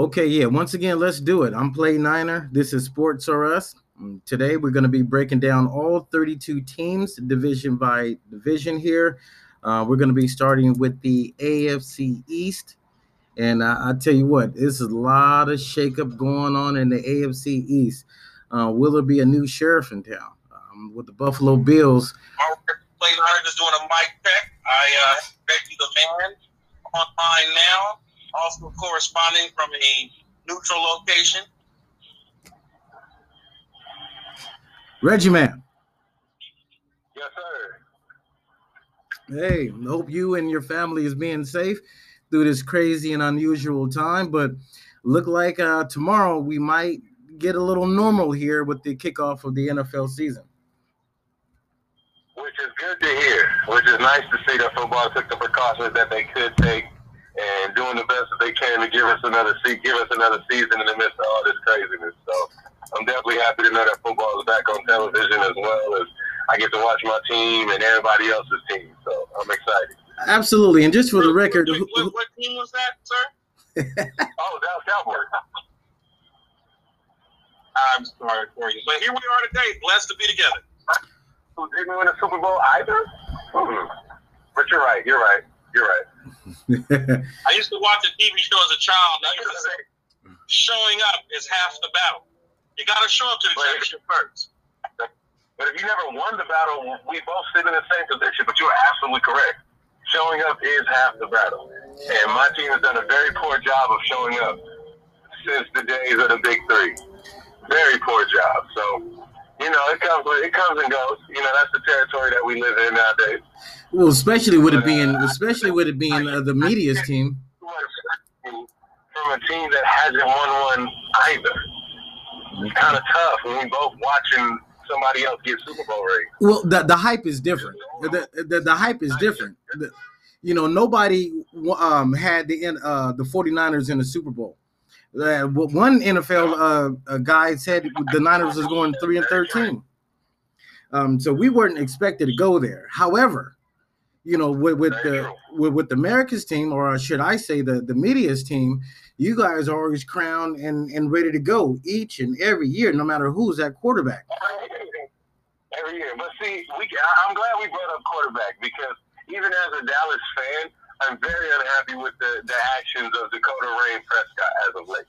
Okay, yeah. Once again, let's do it. I'm Play Niner. This is Sports R Us. Today we're going to be breaking down all 32 teams, division by division here. Uh, we're going to be starting with the AFC East. And uh, I tell you what, there's a lot of shakeup going on in the AFC East. Uh, will there be a new sheriff in town um, with the Buffalo Bills? Play Niner just doing a mic check. I uh, you the man online now also corresponding from a neutral location. Reggie Mann. Yes, sir. Hey, hope you and your family is being safe through this crazy and unusual time. But look like uh, tomorrow we might get a little normal here with the kickoff of the NFL season. Which is good to hear. Which is nice to see that football took the precautions that they could take and doing the best that they can to give us another se- give us another season in the midst of all this craziness. So I'm definitely happy to know that football is back on television as well as I get to watch my team and everybody else's team. So I'm excited. Absolutely, and just for the record, what, what, what team was that, sir? oh, Dallas Cowboys. I'm sorry for you, but here we are today, blessed to be together. Who didn't win a Super Bowl either? Hmm. But you're right. You're right. You're right. I used to watch a TV show as a child. I used to say, showing up is half the battle. You got to show up to the championship first. But if you never won the battle, we both sit in the same position. But you're absolutely correct. Showing up is half the battle. And my team has done a very poor job of showing up since the days of the big three. Very poor job. So, you know, it comes it comes and goes. You know, that's the territory that we live in nowadays. Well, especially with it being, especially with it being uh, the media's team. From a team that hasn't won one either. It's kind of tough when we both watching somebody else get Super Bowl rings. Well, the, the hype is different. The, the, the hype is different. The, you know, nobody um, had the uh, the 49ers in the Super Bowl. Uh, one NFL uh, guy said the Niners was going three and thirteen. Um, so we weren't expected to go there. However, you know, with, with the with, with America's team, or should I say the the media's team, you guys are always crowned and and ready to go each and every year, no matter who's at quarterback. Every year, but see, we I'm glad we brought up quarterback because even as a Dallas fan, I'm very unhappy with the the actions of Dakota Rayne Prescott as of late.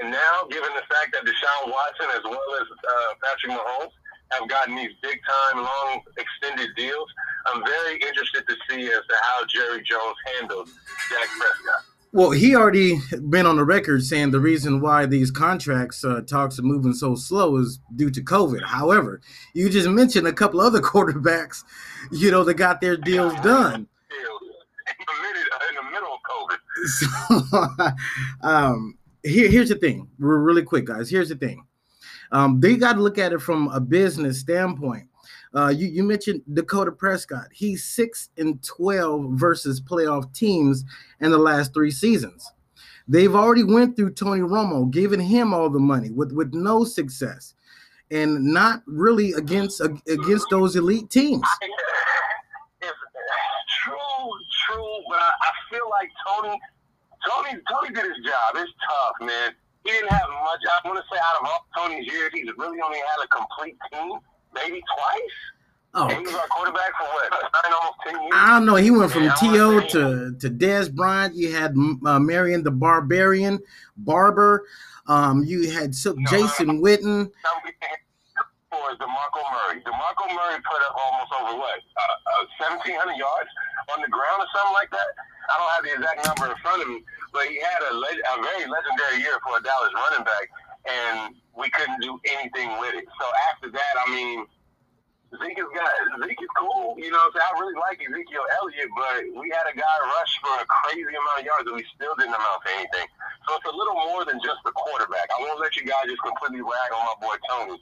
And now, given the fact that Deshaun Watson as well as uh, Patrick Mahomes have gotten these big time, long, extended deals, I'm very interested to see as to how Jerry Jones handles Dak Prescott. Well, he already been on the record saying the reason why these contracts uh, talks are moving so slow is due to COVID. However, you just mentioned a couple other quarterbacks, you know, that got their deals done. In the middle of COVID. So, um, here, here's the thing. We're really quick, guys. Here's the thing. Um, they got to look at it from a business standpoint. Uh, you, you mentioned Dakota Prescott. He's six and twelve versus playoff teams in the last three seasons. They've already went through Tony Romo, giving him all the money with with no success, and not really against against those elite teams. True, true, but I, I feel like Tony, Tony, Tony did his job. It's tough, man. He didn't have much. I want to say out of all Tony's years, he's really only had a complete team maybe twice. Oh, he was our quarterback for what? Nine, almost ten years. I don't know. He went from T.O. to to Dez Bryant. You had uh, Marion the Barbarian, Barber. Um, you had so, no, Jason Witten. Was DeMarco Murray? DeMarco Murray put up almost over what, uh, uh, 1,700 yards on the ground or something like that. I don't have the exact number in front of me, but he had a, le- a very legendary year for a Dallas running back and we couldn't do anything with it. So after that, I mean, Zeke is got Zeke is cool. You know, so I really like Ezekiel Elliott, but we had a guy rush for a crazy amount of yards, and we still didn't amount to anything. So it's a little more than just the quarterback. I won't let you guys just completely rag on my boy Tony.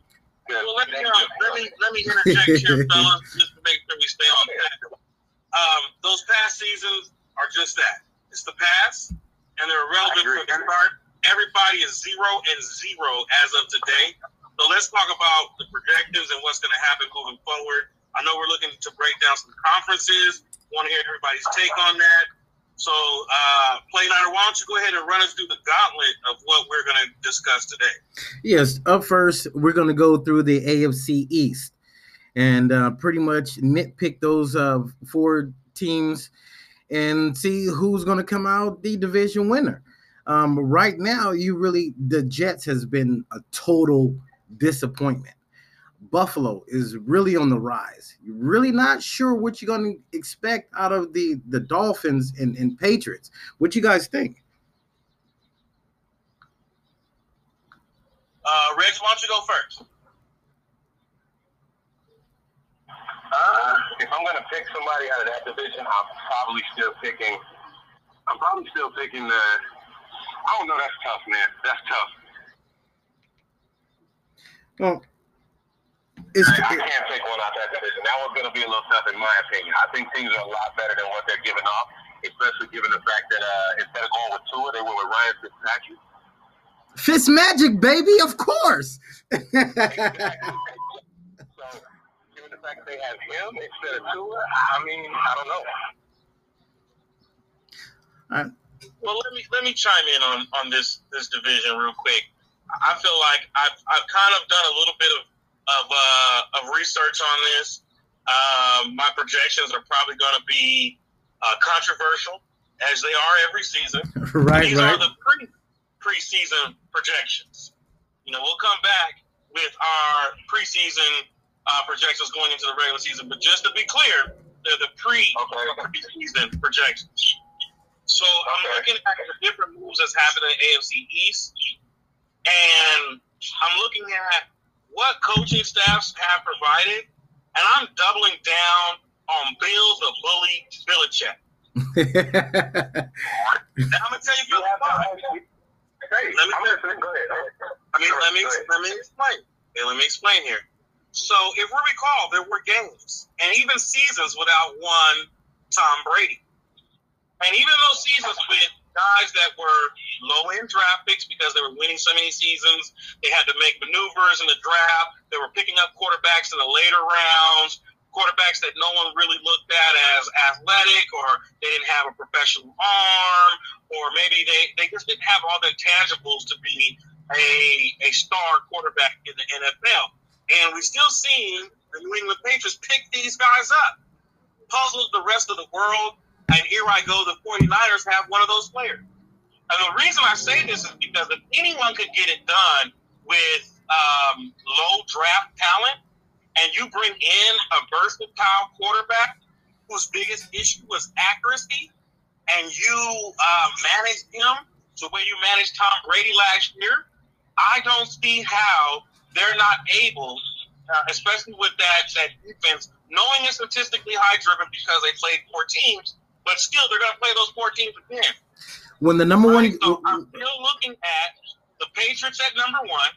Well, let me, uh, let me let me interject here, fellas, just to make sure we stay on track. Um, those past seasons are just that. It's the past, and they're relevant for the start everybody is zero and zero as of today. So let's talk about the projections and what's going to happen moving forward. I know we're looking to break down some conferences. Want to hear everybody's take on that. So, uh, Play Niner why don't you go ahead and run us through the gauntlet of what we're going to discuss today? Yes, up first, we're going to go through the AFC East and uh, pretty much nitpick those uh, four teams and see who's going to come out the division winner. Um, right now, you really the Jets has been a total disappointment. Buffalo is really on the rise. You're really not sure what you're going to expect out of the the Dolphins and, and Patriots. What you guys think? Uh, Reg, why don't you go first? Uh, if I'm gonna pick somebody out of that division, I'm probably still picking. I'm probably still picking the. I don't know. That's tough, man. That's tough. Well, it's, I, I can't pick one out of that division. That one's gonna be a little tough, in my opinion. I think teams are a lot better than what they're giving off, especially given the fact that uh, instead of going with Tua, they went with Ryan Fitzpatrick. Fitz Magic, baby, of course. so, given the fact they have him instead of Tua, I mean, I don't know. Well, let me let me chime in on, on this this division real quick. I feel like I've, I've kind of done a little bit of of, uh, of research on this. Um, my projections are probably going to be uh, controversial, as they are every season. right, These right. are the pre preseason projections. You know, we'll come back with our preseason uh, projections going into the regular season, but just to be clear, they're the pre Okay. preseason projections. So I'm Okay. looking at the different moves that's happening in AFC East, and I'm looking at what coaching staffs have provided, and I'm doubling down on Bills of bully Belichick. Now I'm gonna tell you, You have. Hey, Let me- I'm listening. Go ahead. Let me Go ahead. let me explain. Okay, let me explain here. So, if we recall, there were games and even seasons without one Tom Brady, and even those seasons with guys that were low end draft picks because they were winning so many seasons, they had to make maneuvers in the draft. They were picking up quarterbacks in the later rounds, quarterbacks that no one really looked at as athletic, or they didn't have a professional arm, or maybe they, they just didn't have all the intangibles to be a, a star quarterback in the NFL. And we still seen the New England Patriots pick these guys up, puzzled the rest of the world. And here I go, the 49ers have one of those players. And the reason I say this is because if anyone could get it done with um, low draft talent, and you bring in a versatile quarterback whose biggest issue was accuracy, and you uh, manage him the way you managed Tom Brady last year, I don't see how they're not able, uh, especially with that that defense, knowing it's statistically high driven because they played four teams, but still they're going to play those four teams again. when the number Right? one, So I'm still looking at the Patriots at number one.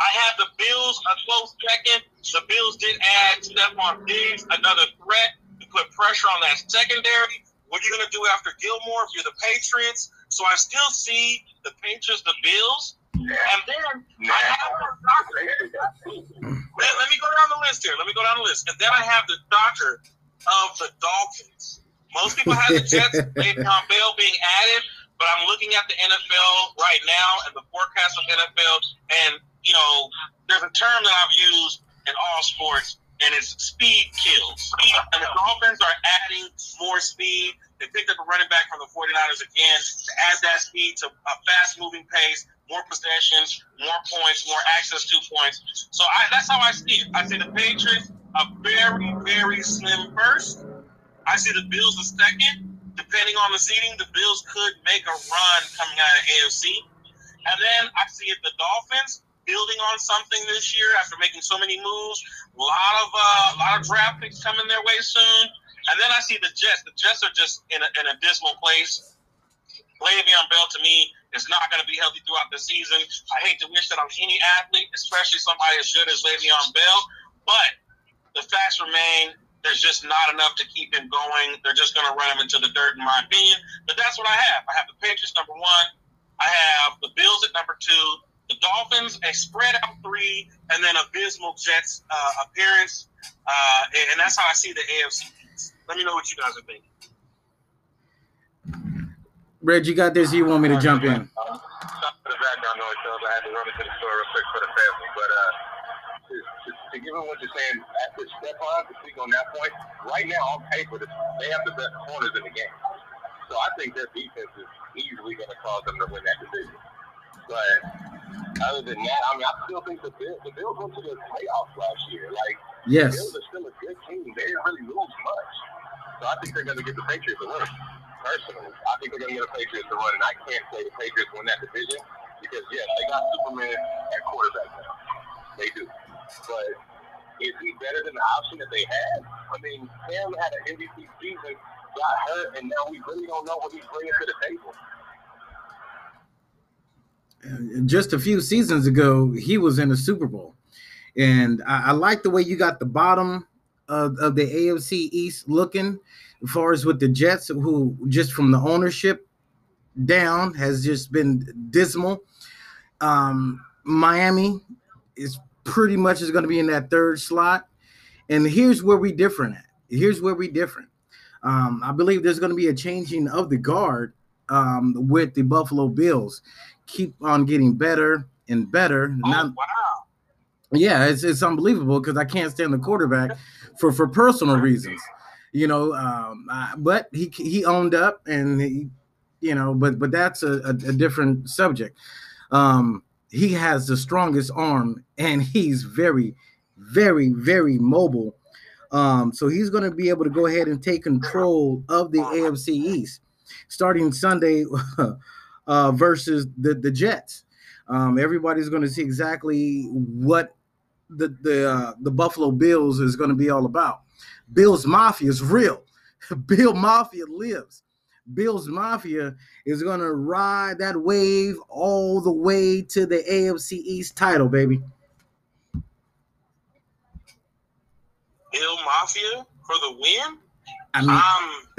I have the Bills a close second. The Bills did add Stefon Diggs, another threat to put pressure on that secondary. What are you going to do after Gilmore if you're the Patriots? So I still see the Patriots, the Bills, and then I have the Dodgers. Let, let me go down the list here. Let me go down the list. And then I have the doctor of the Dolphins. Most people have the Jets, Le'Veon Bell being added, but I'm looking at the NFL right now and the forecast of NFL, and you know, there's a term that I've used in all sports, and it's speed kills. And the Dolphins are adding more speed. They picked up a running back from the 49ers again to add that speed to a fast moving pace, more possessions, more points, more access to points. So I, that's how I see it. I see the Patriots a very, very slim first. I see the Bills a second. Depending on the seeding, the Bills could make a run coming out of AFC. And then I see the Dolphins building on something this year after making so many moves. A lot of uh, a lot of draft picks coming their way soon. And then I see the Jets. The Jets are just in a, in a dismal place. Le'Veon Bell to me is not going to be healthy throughout the season. I hate to wish that on any athlete, especially somebody as good as Le'Veon Bell. But the facts remain. There's just not enough to keep him going. They're just going to run him into the dirt, in my opinion. But that's what I have. I have the Patriots number one. I have the Bills at number two. The Dolphins a spread out three, and then abysmal Jets uh, appearance. Uh, and, and that's how I see the AFC. Let me know what you guys are thinking. Brad, you got this. You want me to jump in? Stop for the background noise, fellas. I had to run into the store real quick for the family. But uh, to, to, to give him what you're saying, at the step on to speak on that point, right now on paper, they have the best corners in the game. So I think their defense is easily going to cause them to win that division. But other than that, I mean, I still think the Bills, the Bills went to the playoffs last year. Like, yes. the Bills are still a good team. They didn't really lose much. So I think they're going to get the Patriots a win. Personally, I think they're going to get the Patriots to run, and I can't say the Patriots win that division because, yes, they got Superman at quarterback now. They do. But is he better than the option that they had? I mean, Cam had an MVP season, got hurt, and now we really don't know what he's bringing to the table. Just a few seasons ago, he was in the Super Bowl, and I, I like the way you got the bottom of, of the AFC East looking, as far as with the Jets, who just from the ownership down has just been dismal. Um, Miami is pretty much is going to be in that third slot, and here's where we different at. Here's where we different. Um, I believe there's going to be a changing of the guard um, with the Buffalo Bills. Keep on getting better and better. Oh, Not- wow. yeah, it's it's unbelievable because I can't stand the quarterback for for personal reasons, you know. Um, I, but he he owned up and he, you know, but but that's a, a, a different subject. Um, he has the strongest arm and he's very, very, very mobile. Um, so he's going to be able to go ahead and take control of the AFC East starting Sunday uh, versus the the Jets. Um, everybody's going to see exactly what the the uh, the Buffalo Bills is going to be all about. Bills Mafia is real. Bill Mafia lives. Bills Mafia is going to ride that wave all the way to the AFC East title, baby. Bill Mafia for the win? I mean,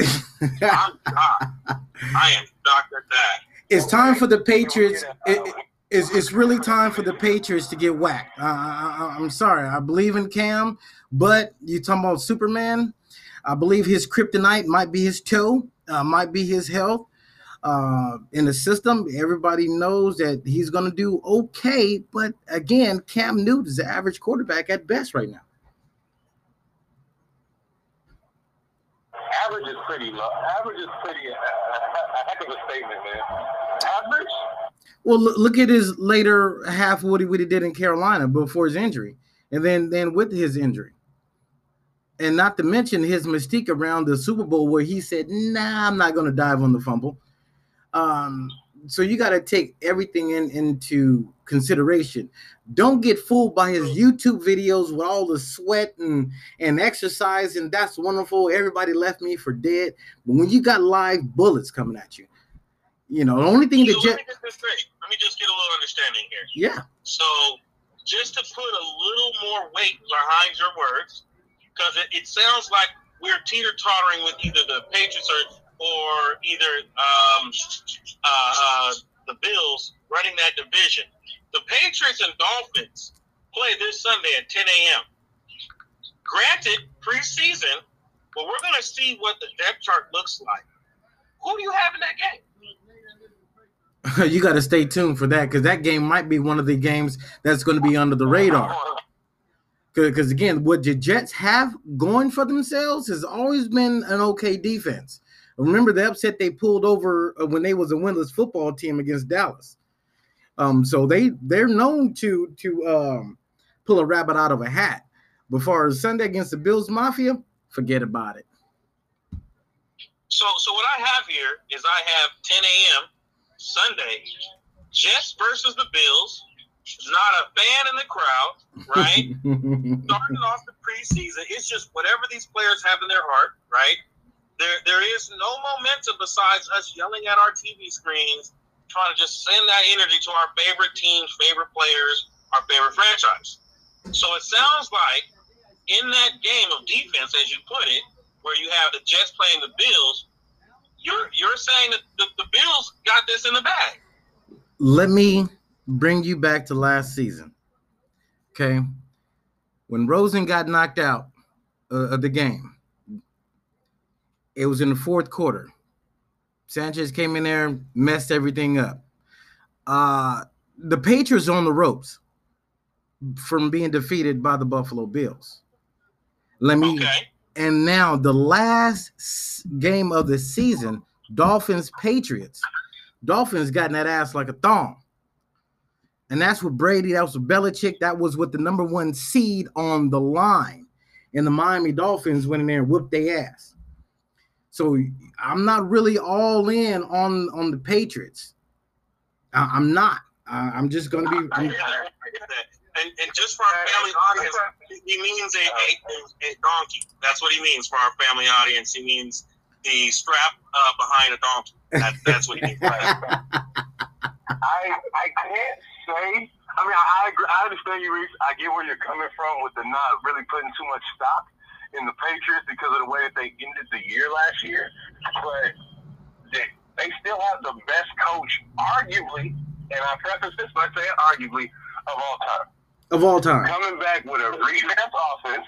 I'm, I'm shocked. I am shocked at that. it's time for the Patriots. It, it- it's, it's really time for the Patriots to get whacked. Uh, I, am sorry. I believe in Cam, but you talking about Superman. I believe his kryptonite might be his toe, uh, might be his health. Uh, in the system, everybody knows that he's going to do okay. But again, Cam Newton is the average quarterback at best right now. Average is pretty low. Average is pretty a heck of a statement, man. Average? Well, look, at his later half what he, what he did in Carolina before his injury, and then then with his injury, and not to mention his mystique around the Super Bowl where he said, "Nah, I'm not going to dive on the fumble." Um, so you got to take everything in into consideration. Don't get fooled by his YouTube videos with all the sweat and and exercise, and that's wonderful. Everybody left me for dead, but when you got live bullets coming at you, you know the only thing that let me straight. Let me just get a little understanding here. yeah. So, just to put a little more weight behind your words, because it, it sounds like we're teeter tottering with either the Patriots or, or either um, uh, uh, the Bills running that division. The Patriots and Dolphins play this Sunday at 10 a.m. Granted, preseason, but we're going to see what the depth chart looks like. Who do you have in that game? you got to stay tuned for that because that game might be one of the games that's going to be under the radar. Because again, what the Jets have going for themselves has always been an okay defense. Remember the upset they pulled over uh, when they was a winless football team against Dallas. Um, so they they're known to to um, pull a rabbit out of a hat. But far as Sunday against the Bills Mafia, forget about it. So, so what I have here is I have 10 a.m. Sunday, Jets versus the Bills. Not a fan in the crowd, right? Starting off the preseason, it's just whatever these players have in their heart, right? There, there is no momentum besides us yelling at our TV screens, trying to just send that energy to our favorite teams, favorite players, our favorite franchise. So it sounds like in that game of defense, as you put it, where you have the Jets playing the Bills, you're you're saying that the, the Bills got this in the bag. Let me bring you back to last season. Okay. When Rosen got knocked out uh, of the game, it was in the fourth quarter. Sanchez came in there, and messed everything up. Uh, the Patriots on the ropes from being defeated by the Buffalo Bills. Let me. Okay. And now the last game of the season, Dolphins Patriots. Dolphins got in that ass like a thong. And that's with Brady. That was with Belichick. That was with the number one seed on the line. And the Miami Dolphins went in there and whooped their ass. So I'm not really all in on on the Patriots. I, am not. I, am just going to be. I'm, and, and just for our family audience, he means a, a, a, donkey. That's what he means for our family audience. He means the strap uh, behind a donkey. That, that's what he means. I I can't say. I mean, I, I agree. I understand you, Reese. I get where you're coming from with the not really putting too much stock in the Patriots because of the way that they ended the year last year. But they, they still have the best coach, arguably, and I preface this by saying arguably, of all time. Of all time. Coming back with a revamped offense.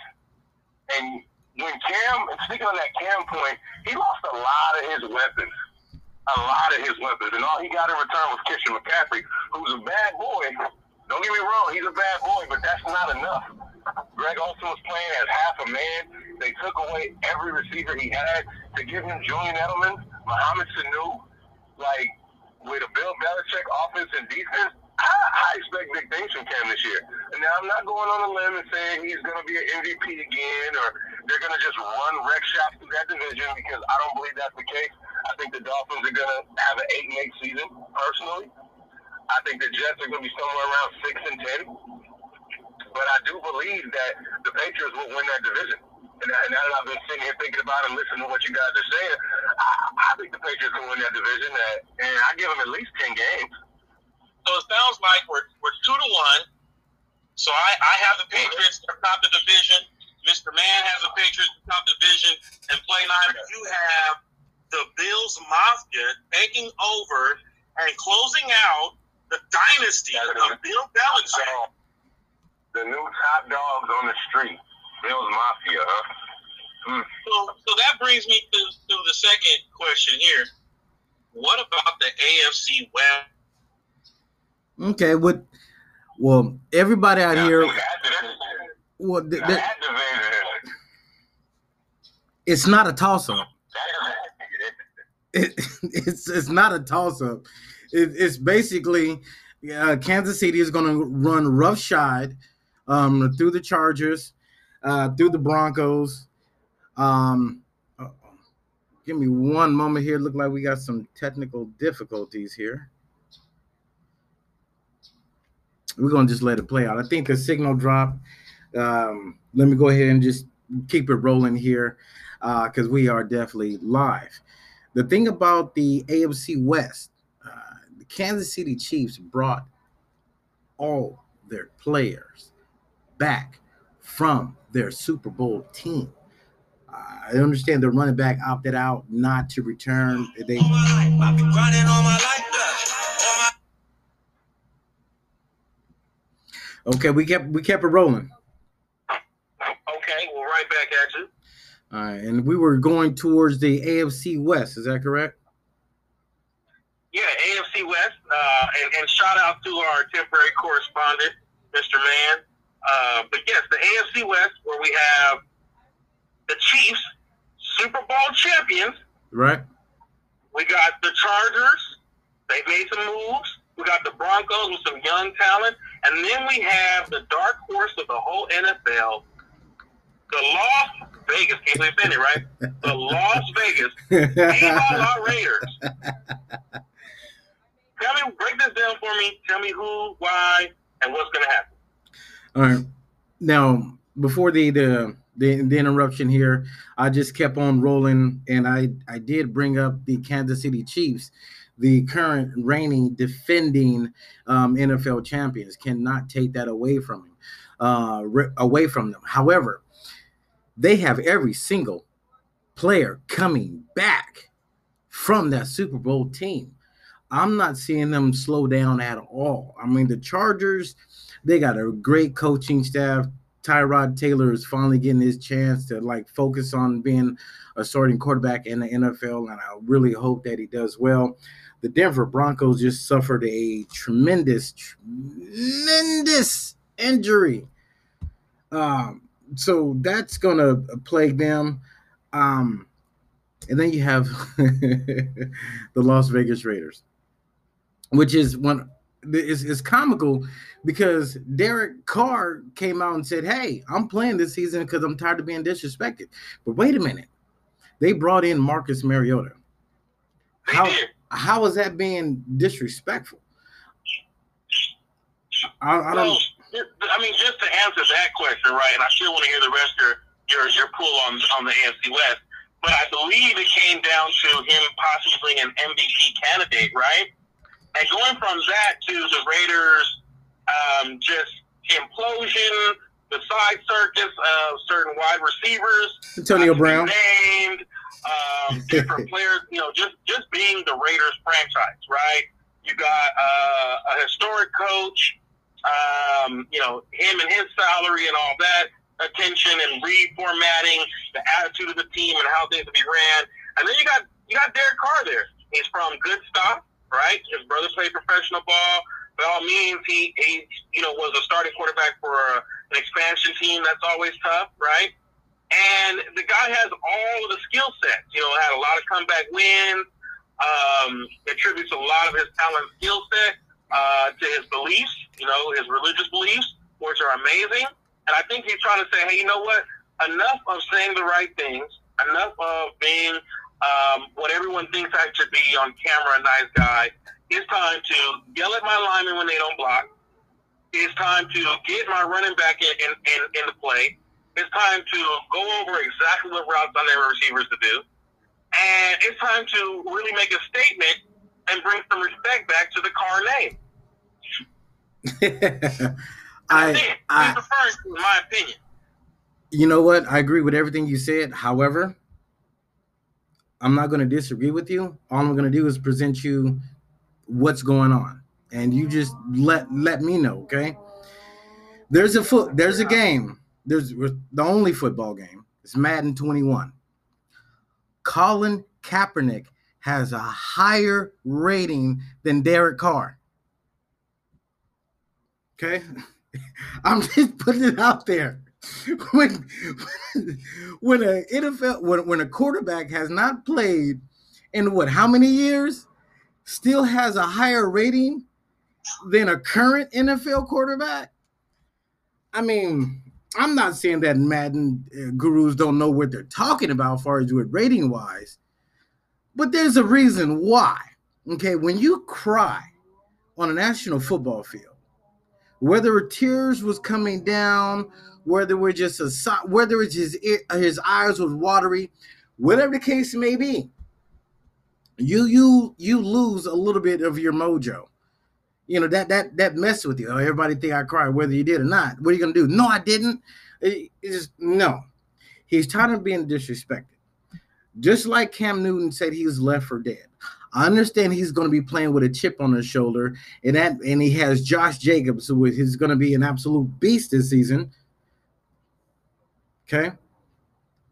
And when Cam, speaking on that Cam point, he lost a lot of his weapons. A lot of his weapons. And all he got in return was Christian McCaffrey, who's a bad boy. Don't get me wrong, he's a bad boy, but that's not enough. Greg Olsen was playing as half a man. They took away every receiver he had to give him Julian Edelman, Mohamed Sanu, like with a Bill Belichick offense and defense. I, expect big things from Cam this year. And now I'm not going on a limb and saying he's going to be an MVP again or they're going to just run wreck shop through that division because I don't believe that's the case. I think the Dolphins are going to have an eight and eight season personally. I think the Jets are going to be somewhere around six and ten. But I do believe that the Patriots will win that division. And, now that I've been sitting here thinking about and listening to what you guys are saying, I, I think the Patriots can win that division. And I give them at least ten games. So it sounds like we're, we're two to one. So I, I have the Patriots top the division. Mr. Mann has the Patriots top the division. And play nine, you have the Bills Mafia taking over and closing out the dynasty of Bill Belichick. The new top dogs on the street, Bills Mafia, huh? Mm. So, so that brings me to, to the second question here. What about the AFC West? Okay, what? Well, everybody out here. Well, the, the, it's not a toss up. It, it's it's not a toss up. It, it's basically uh, Kansas City is going to run roughshod um, through the Chargers, uh, through the Broncos. Um, give me one moment here. Look like we got some technical difficulties here we're gonna just let it play out. I think the signal dropped. Um, let me go ahead and just keep it rolling here because uh, we are definitely live. The thing about the AFC West, uh, the Kansas City Chiefs brought all their players back from their Super Bowl team. I understand the running back opted out not to return. They Okay, we kept we kept it rolling. Okay, well, right back at you. All right, and we were going towards the AFC West. Is that correct? Yeah, AFC West, uh, and, and shout out to our temporary correspondent, Mr. Mann. Uh, but yes, the AFC West, where we have the Chiefs, Super Bowl champions. Right. We got the Chargers. They made some moves. We got the Broncos with some young talent. And then we have the dark horse of the whole NFL, the Las Vegas. Can't believe it, right? The Las Vegas Viva Raiders. Tell me, break this down for me. Tell me who, why, and what's going to happen. All right. Now, before the, the the the interruption here, I just kept on rolling, and I I did bring up the Kansas City Chiefs the current reigning defending um, NFL champions cannot take that away from him, uh, re- away from them. However, they have every single player coming back from that Super Bowl team. I'm not seeing them slow down at all. I mean, the Chargers, they got a great coaching staff. Tyrod Taylor is finally getting his chance to like focus on being a starting quarterback in the NFL, and I really hope that he does well. The Denver Broncos just suffered a tremendous, tremendous injury. Um, so that's gonna plague them. Um, and then you have the Las Vegas Raiders, which is one is, is comical because Derek Carr came out and said, Hey, I'm playing this season because I'm tired of being disrespected. But wait a minute, they brought in Marcus Mariota. How how is that being disrespectful? I, I don't. I mean, just to answer that question, right? And I still want to hear the rest of your your pull on on the AFC West. But I believe it came down to him possibly an MVP candidate, right? And going from that to the Raiders, um, just implosion, the side circus of certain wide receivers, Antonio Brown, named um, different players. You know, just just being the Raiders franchise, right? You got uh, a historic coach. Um, you know, him and his salary and all that attention and reformatting the attitude of the team and how things will be ran. And then you got you got Derek Carr there. He's from good stuff right? His brother played professional ball. By all means, he, he you know was a starting quarterback for a, an expansion team. That's always tough, right? And the guy has all of the skill sets. You know, had a lot of comeback wins. Um, attributes a lot of his talent skill set uh, to his beliefs. You know, his religious beliefs, which are amazing. And I think he's trying to say, hey, you know what? Enough of saying the right things. Enough of being um, what everyone thinks I should be on camera, a nice guy. It's time to yell at my linemen when they don't block. It's time to get my running back in, in, in, in the play. It's time to go over exactly what routes I their receivers to do. And it's time to really make a statement and bring some respect back to the Carr name. I, I, I, the first, in my opinion. You know what? I agree with everything you said. However, I'm not going to disagree with you. All I'm going to do is present you what's going on, and you just let let me know. Okay. There's a foot. There's a game. There's the only football game. It's Madden 21. Colin Kaepernick has a higher rating than Derek Carr. Okay. I'm just putting it out there. when when a NFL when, when a quarterback has not played in what how many years still has a higher rating than a current NFL quarterback. I mean, I'm not saying that Madden uh, gurus don't know what they're talking about as far as with rating wise, but there's a reason why. Okay, when you cry on a national football field, whether tears was coming down whether we're just a whether it's his his eyes was watery, whatever the case may be, you you you lose a little bit of your mojo. You know that that that mess with you. Oh, everybody think I cried, whether you did or not. What are you gonna do? No, I didn't. It, just no. He's tired of being disrespected. Just like Cam Newton said, he was left for dead. I understand he's going to be playing with a chip on his shoulder, and that and he has Josh Jacobs, who is going to be an absolute beast this season. Okay.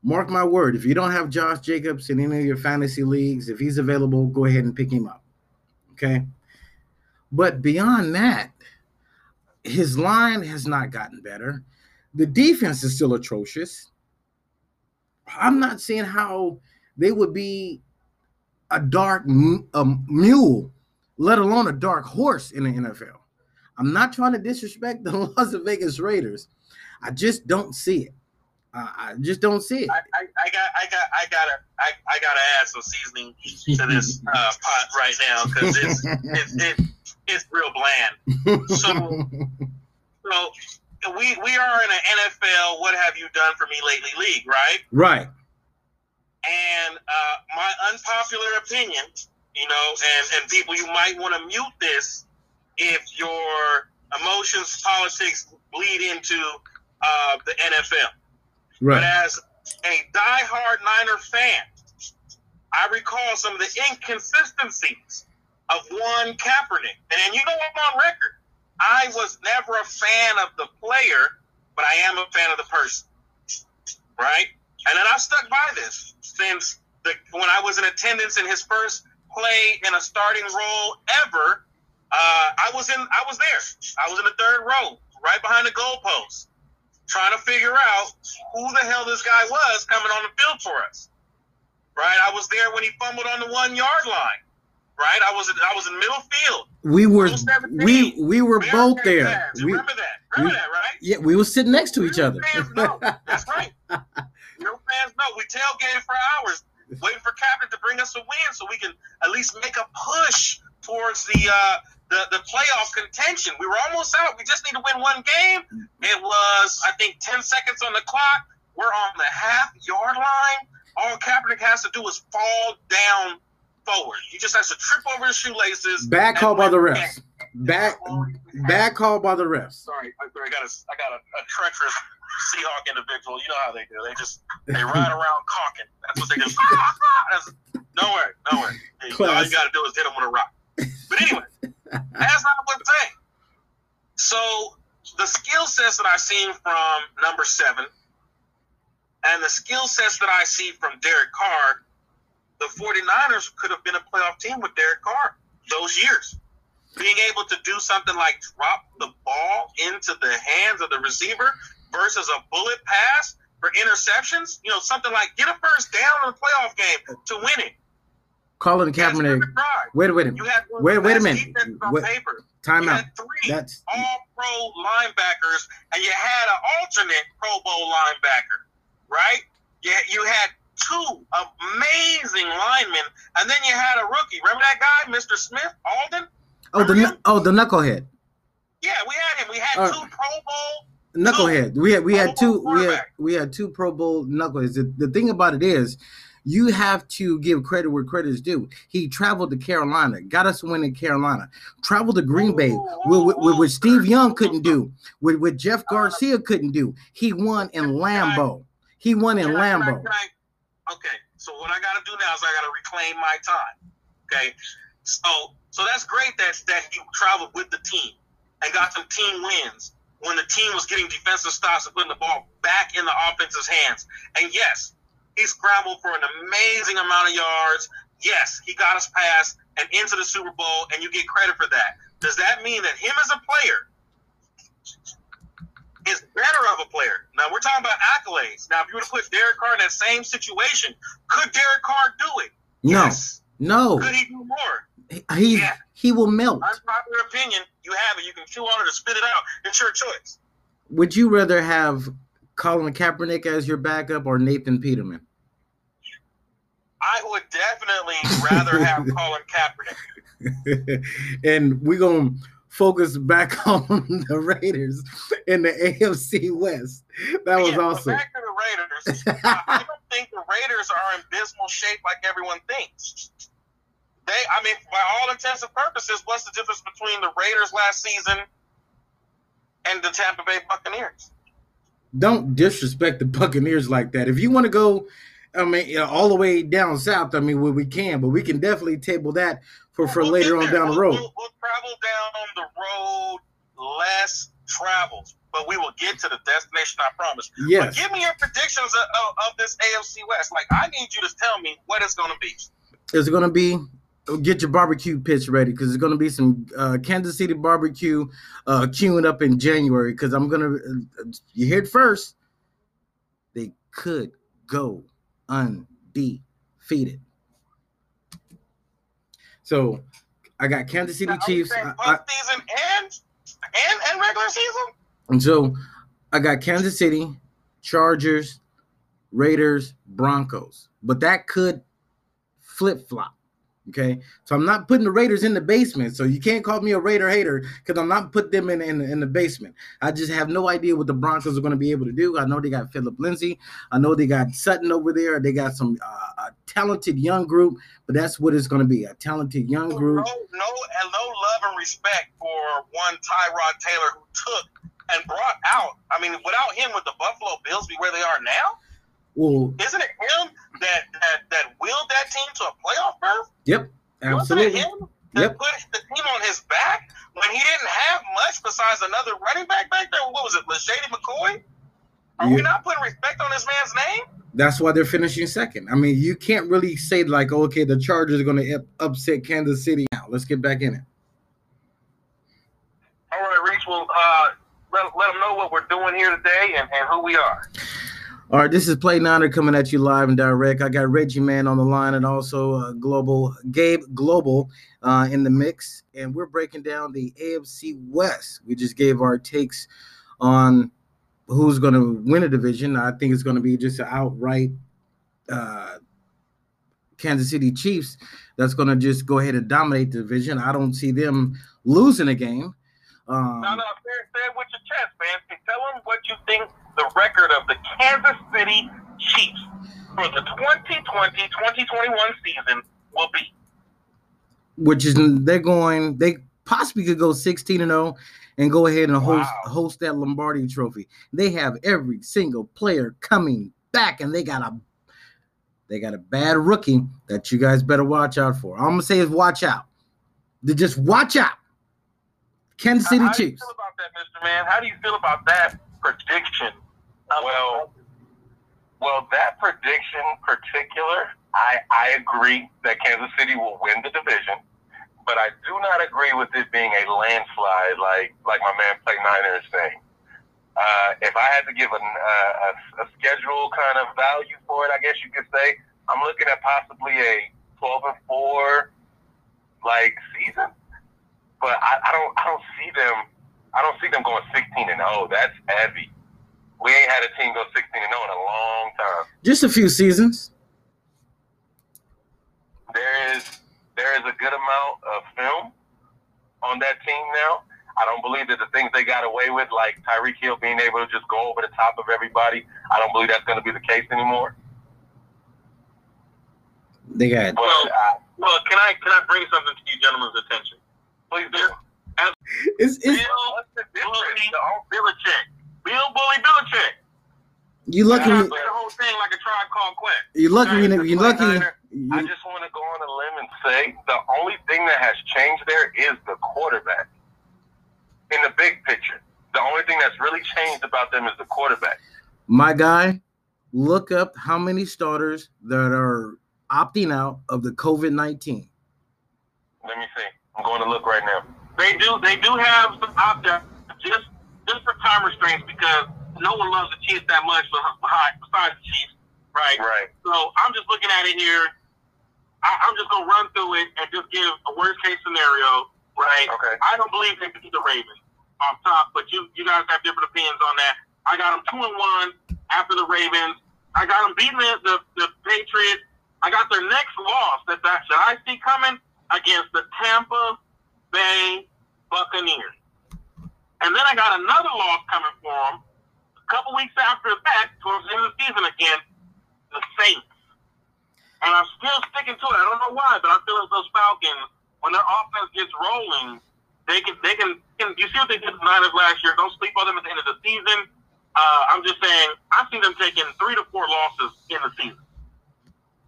Mark my word, if you don't have Josh Jacobs in any of your fantasy leagues, if he's available, go ahead and pick him up. Okay. But beyond that, his line has not gotten better. The defense is still atrocious. I'm not seeing how they would be a dark a mule, let alone a dark horse in the NFL. I'm not trying to disrespect the Las Vegas Raiders. I just don't see it. Uh, I just don't see it. I, I, I, got, I got, I gotta, I, I gotta add some seasoning to this uh, pot right now because it's, it's, it's, it's real bland. So, so we, we are in an NFL. What have you done for me lately? League, right? Right. And uh, my unpopular opinion, you know, and and people, you might want to mute this if your emotions, politics bleed into uh, the NFL. Right. But as a die-hard Niner fan, I recall some of the inconsistencies of one Kaepernick. And you know I'm on record. I was never a fan of the player, but but I am a fan of the person, right? And then I've stuck by this since the when I was in attendance in his first play in a starting role ever. Uh, I was in I was there. I was in the third row, right behind the goalpost, trying to figure out who the hell this guy was coming on the field for us. Right? I was there when he fumbled on the one yard line. Right? I was in, I was in middle field. We were we we were Very, both there. fast. We, Remember that? Remember we- that, right? yeah, we were sitting next to each Real other. Fans know. That's right. Real fans know. We tailgated for hours, waiting for Captain to bring us a win, so we can at least make a push towards the uh, the the playoff contention. We were almost out. We just need to win one game. It was, I think, ten seconds on the clock. We're on the half yard line. All Kaepernick has to do is fall down forward. He just has to trip over his shoelaces. Bad call by the refs. Bad bad call by the refs. Sorry. I got a, I got a, a treacherous Seahawk individual. You know how they do. They just they ride around caulking. That's what they do. That's, don't worry, don't worry. Hey, all you got to do is hit them with a rock. But anyway, that's not what I'm saying. So the skill sets that I've seen from number seven, and the skill sets that I see from Derek Carr, the 49ers could have been a playoff team with Derek Carr those years being able to do something like drop the ball into the hands of the receiver versus a bullet pass for interceptions, you know, something like get a first down in a playoff game to win it. That's Kaepernick. Wait, wait a You minute. had one Wait, wait a minute. Wait. paper. Time you out. had three That's all-pro linebackers, and you had an alternate Pro Bowl linebacker, right? You, you had two amazing linemen, and then you had a rookie. Remember that guy, Mr. Smith, Aldon? oh the knu- oh the knucklehead. Yeah, we had him. We had Uh, two Pro Bowl Knucklehead. We had we had two we had we had two Pro Bowl knuckleheads. The, the thing about it is, you have to give credit where credit is due. He traveled to Carolina, got us a win in Carolina. Traveled to Green Bay, which Steve Young couldn't do, with Jeff Garcia couldn't do. He won in Lambeau. He won in Can I- can I- Lambeau. can I- okay, so what I got to do now is I got to reclaim my time. Okay, so so that's great that that he traveled with the team and got some team wins when the team was getting defensive stops and putting the ball back in the offense's hands. And yes, he scrambled for an amazing amount of yards. Yes, he got us past and into the Super Bowl, and you get credit for that. Does that mean that him as a player is better of a player? Now we're talking about accolades. Now, if you were to put Derek Carr in that same situation, could Derek Carr do it? No, Yes. no, Could he do more? he Yeah. he will melt. Unpopular opinion. You have it. You can chew on it or spit it out. It's your choice. Would you rather have Colin Kaepernick as your backup or Nathan Peterman? I would definitely rather have Colin Kaepernick. and we're gonna focus back on the Raiders in the AFC West. That was Yeah, awesome. Back to the Raiders. I don't think the Raiders are in dismal shape like everyone thinks. They, I mean, by all intents and purposes, what's the difference between the Raiders last season and the Tampa Bay Buccaneers? Don't disrespect the Buccaneers like that. If you want to go, I mean, all the way down south, I mean, well, we can, but we can definitely table that for, for We'll later on down the road. We'll, we'll travel down the road less travels, but we will get to the destination. I promise. But give me your predictions of, of, of this AFC West. Like, I need you to tell me what it's going to be. it's gonna be. Get your barbecue pitch ready because it's gonna be some uh, Kansas City barbecue uh, queuing up in January. Because I'm gonna, uh, you hear it first. They could go undefeated. So I got Kansas City Now, are you Chiefs. I- I- postseason and and and regular season. and so I got Kansas City, Chargers, Raiders, Broncos. But that could flip flop. Okay. So I'm not putting the Raiders in the basement. So you can't call me a Raider hater because I'm not putting them in, in, in the basement. I just have no idea what the Broncos are going to be able to do. I know they got Philip Lindsay. I know they got Sutton over there. They got some uh, a talented young group, but that's what it's going to be a talented young No, group. no, and no love and respect for one Tyrod Taylor who took and brought out. I mean, without him, would the Buffalo Bills be where they are now? Well, Isn't it him that that that willed that team to a playoff berth? yep, absolutely. Wasn't it him that Yep. put the team on his back when he didn't have much besides another running back back there? What was it, Lashady McCoy? Are we not putting respect on this man's name? That's why they're finishing second. I mean, you can't really say like, oh, okay, the Chargers are going to upset Kansas City. Now, let's get back in it. All right, Reese. Well, uh, let, let them know what we're doing here today and, and who we are. All right, this is Play Niner coming at you live and direct. I got Reggie Mann on the line and also uh, Global Gabe Global uh, in the mix, and we're breaking down the AFC West. We just gave our takes on who's going to win a division. I think it's going to be just an outright uh, Kansas City Chiefs that's going to just go ahead and dominate the division. I don't see them losing a game. Um, no, no, with your chest, man. Tell them what you think the record of the Kansas City Chiefs for the 2020-2021 season will be. Which is they're going, they possibly could go 16 and 0 and go ahead and host wow. host that Lombardi trophy. They have every single player coming back and they got a they got a bad rookie that you guys better watch out for. All I'm gonna say is watch out. They just watch out. Kansas City Chiefs. How do you feel about that, Mr. Mann? How do you feel about that prediction? Well, well, that prediction particular, I I agree that Kansas City will win the division, but I do not agree with it being a landslide, like like my man Play Niner is saying. Uh, if I had to give a, a, a schedule kind of value for it, I guess you could say I'm looking at possibly a 12 and four like season, but I, I don't I don't see them I don't see them going 16 and 0. That's heavy. We ain't had a team go 16 and 0 in a long time. Just a few seasons. There is there is a good amount of film on that team now. I don't believe that the things they got away with, like Tyreek Hill being able to just go over the top of everybody, I don't believe that's going to be the case anymore. They got. But, well, uh, well, can I can I bring something to you gentlemen's attention? Please do. As it's, it's, Bill Bully Belichick. Bill Bully Belichick. You lucky. Yeah, the whole thing like a tribe called Quest. You lucky. You, you lucky. I just want to go on a limb and say the only thing that has changed there is the quarterback. In the big picture, the only thing that's really changed about them is the quarterback. My guy, look up how many starters that are opting out of the COVID nineteen. Let me see. I'm going to look right now. They do. They do have some out just just for time restraints because no one loves the Chiefs that much besides the Chiefs, right? Right. So I'm just looking at it here. I, am just gonna run through it and just give a worst case scenario, right? Okay. I don't believe they beat the Ravens off top, but you you guys have different opinions on that. I got them two and one after the Ravens. I got them beating the, the, the Patriots. I got their next loss that, that that I see coming against the Tampa Bay Buccaneers. And then I got another loss coming for them a couple weeks after that, towards the end of the season against the Saints. And I'm still sticking to it. I don't know why, but I feel like those Falcons, when their offense gets rolling, they can they can, can you see what they did to the Niners last year? Don't sleep on them at the end of the season. Uh, I'm just saying I see them taking three to four losses in the season.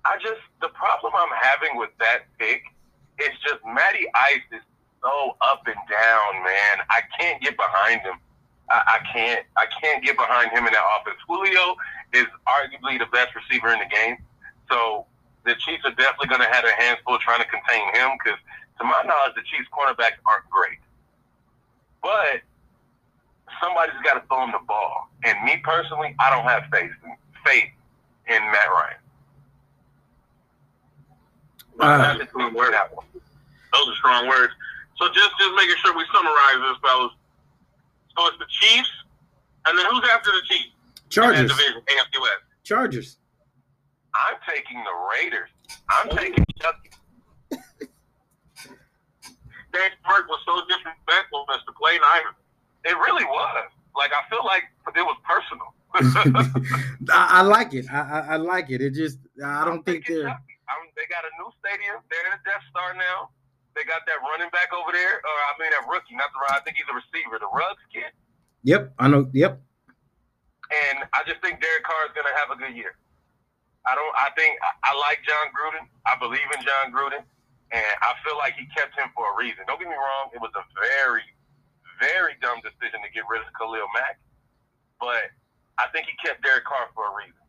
I just the problem I'm having with that pick is just Matty Ice is so up and down, man. I can't get behind him. I, I can't. I can't get behind him in that offense. Julio is arguably the best receiver in the game, so the Chiefs are definitely going to have their hands full trying to contain him. Because to my knowledge, the Chiefs' cornerbacks aren't great, but somebody's got to throw him the ball. And me personally, I don't have faith in, faith in Matt Ryan. Uh, Those are strong words. So just just making sure we summarize this, fellas. So it's the Chiefs, and then who's after the Chiefs? Chargers. Division, AFC West. Chargers. I'm taking the Raiders. I'm taking Chucky. Dan Park was so disrespectful, Mr. Play Niner. It really was. Like I feel like it was personal. I, I, like it. I, I, I, like it. It just I don't I'm think they're. they got a new stadium. They're in the Death Star now. They got that running back over there. Or I mean, that rookie, not the run. I think he's a receiver, the Ruggs kid. Yep, I know. Yep. And I just think Derek Carr is going to have a good year. I don't. I think I, I like Jon Gruden. I believe in Jon Gruden, and I feel like he kept him for a reason. Don't get me wrong; it was a very, very dumb decision to get rid of Khalil Mack. But I think he kept Derek Carr for a reason.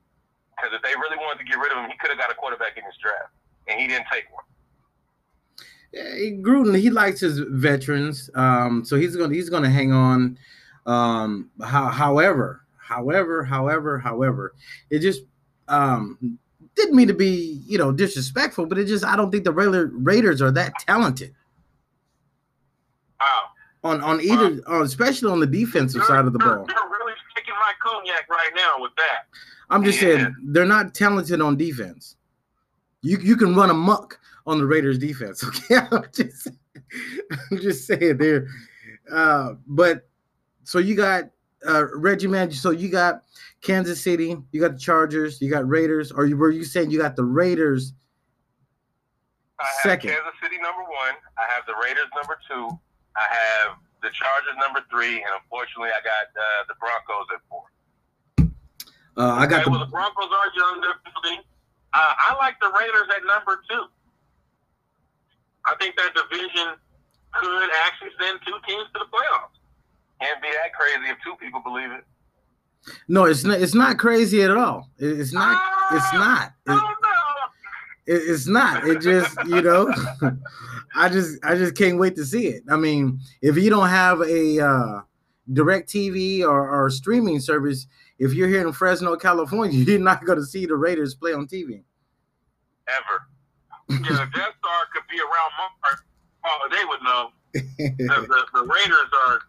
Because if they really wanted to get rid of him, he could have got a quarterback in his draft, and he didn't take one. Yeah, Gruden, he likes his veterans, um, so he's gonna he's gonna hang on. Um, how, however, however, however, however, it just um, didn't mean to be you know disrespectful, but it just I don't think the Raider, Raiders are that talented. Wow. On on either, wow. especially on the defensive you're, side of the ball. You're really kicking my cognac right now with that. I'm just yeah. saying they're not talented on defense. You you can run amok on the Raiders defense. Okay, I'm just I'm just saying there. Uh, but so you got uh, Reggie Mann. So you got Kansas City, you got the Chargers, you got Raiders, or you, were you saying you got the Raiders? I have second. Kansas City number one. I have the Raiders number two. I have the Chargers number three, and unfortunately, I got uh, the Broncos at four. Uh, I got okay, the, well, the Broncos are young. Uh, I like the Raiders at number two. I think that division could actually send two teams to the playoffs. Can't be that crazy if two people believe it. No, it's not. It's not crazy at all. It's not. Uh, it's not. It, it, it's not. It just you know. I just I just can't wait to see it. I mean, if you don't have a uh, direct TV or, or streaming service, if you're here in Fresno, California, you're not going to see the Raiders play on TV. Ever. Yeah, the Death Star could be around Mars. Oh, they would know. the, the, the Raiders are,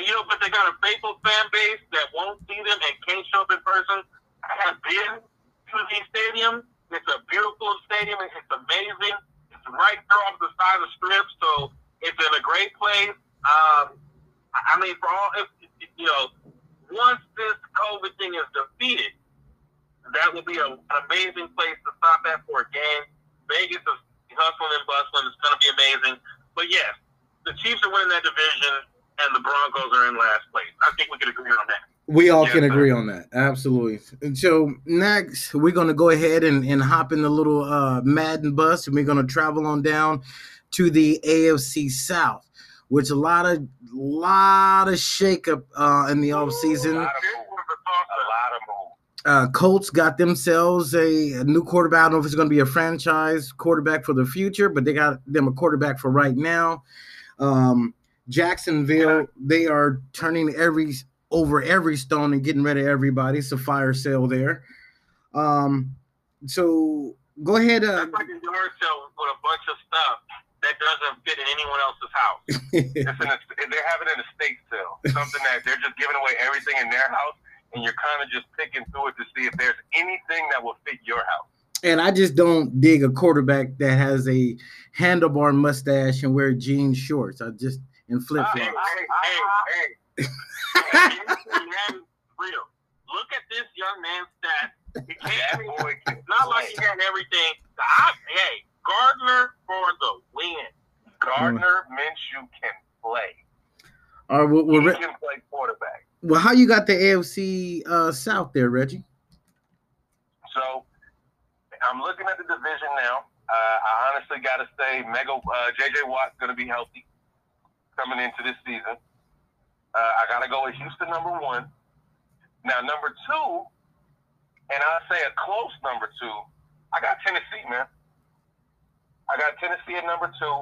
you know, but they got a faithful fan base that won't see them and can't show up in person. I have been to the stadium. It's a beautiful stadium. It's amazing. It's right there off the side of the strip, so it's in a great place. Um, I mean, for all, if, you know, once this COVID thing is defeated, that will be a, an amazing place to stop at for a game. Vegas is hustling and bustling. It's going to be amazing. But yes, the Chiefs are winning that division, and the Broncos are in last place. I think we can agree on that. We all can agree on that. Absolutely. And so next, we're going to go ahead and, and hop in the little uh, Madden bus, and we're going to travel on down to the AFC South, which a lot of lot of shakeup uh, in the offseason. A lot of, a lot of uh, Colts got themselves a, a, new quarterback. I don't know if it's going to be a franchise quarterback for the future, but they got them a quarterback for right now. Um, Jacksonville, they are turning every over every stone and getting rid of everybody. It's a fire sale there. Um, so go ahead. Uh, like a yard sale with a bunch of stuff that doesn't fit in anyone else's house. a, they're having an estate sale, something that they're just giving away everything in their house and you're kind of just picking through it to see if there's anything that will fit your house. And I just don't dig a quarterback that has a handlebar mustache and wear jean shorts. I just in flip flops. Uh, hey, hey, hey, hey. real. Look at this young man's stats. He can't, boy can not play. like he had everything. I, hey, Gardner for the win. Gardner Minshew can play. All right, well, he can play quarterback. Well, how you got the AFC uh, South there, Reggie? So I'm looking at the division now. Uh, I honestly got to say, Mega uh, JJ Watt's going to be healthy coming into this season. Uh, I got to go with Houston number one. Now number two, and I say a close number two. I got Tennessee, man. I got Tennessee at number two.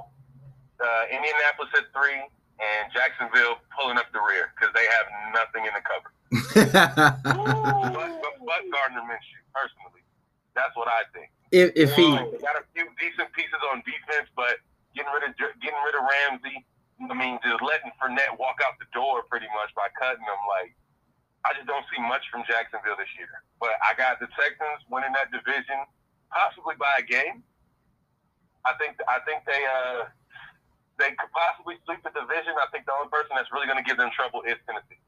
Uh, Indianapolis at three and Jacksonville pulling up the rear because they have nothing in the cover. but, but, but, Gardner Minshew, personally, that's what I think. If, if he they got a few decent pieces on defense, but getting rid of getting rid of Ramsey, I mean, just letting Fournette walk out the door pretty much by cutting them. Like, I just don't see much from Jacksonville this year. But I got the Texans winning that division, possibly by a game. I think I think they uh they could possibly sweep the division. I think the only person that's really going to give them trouble is Tennessee.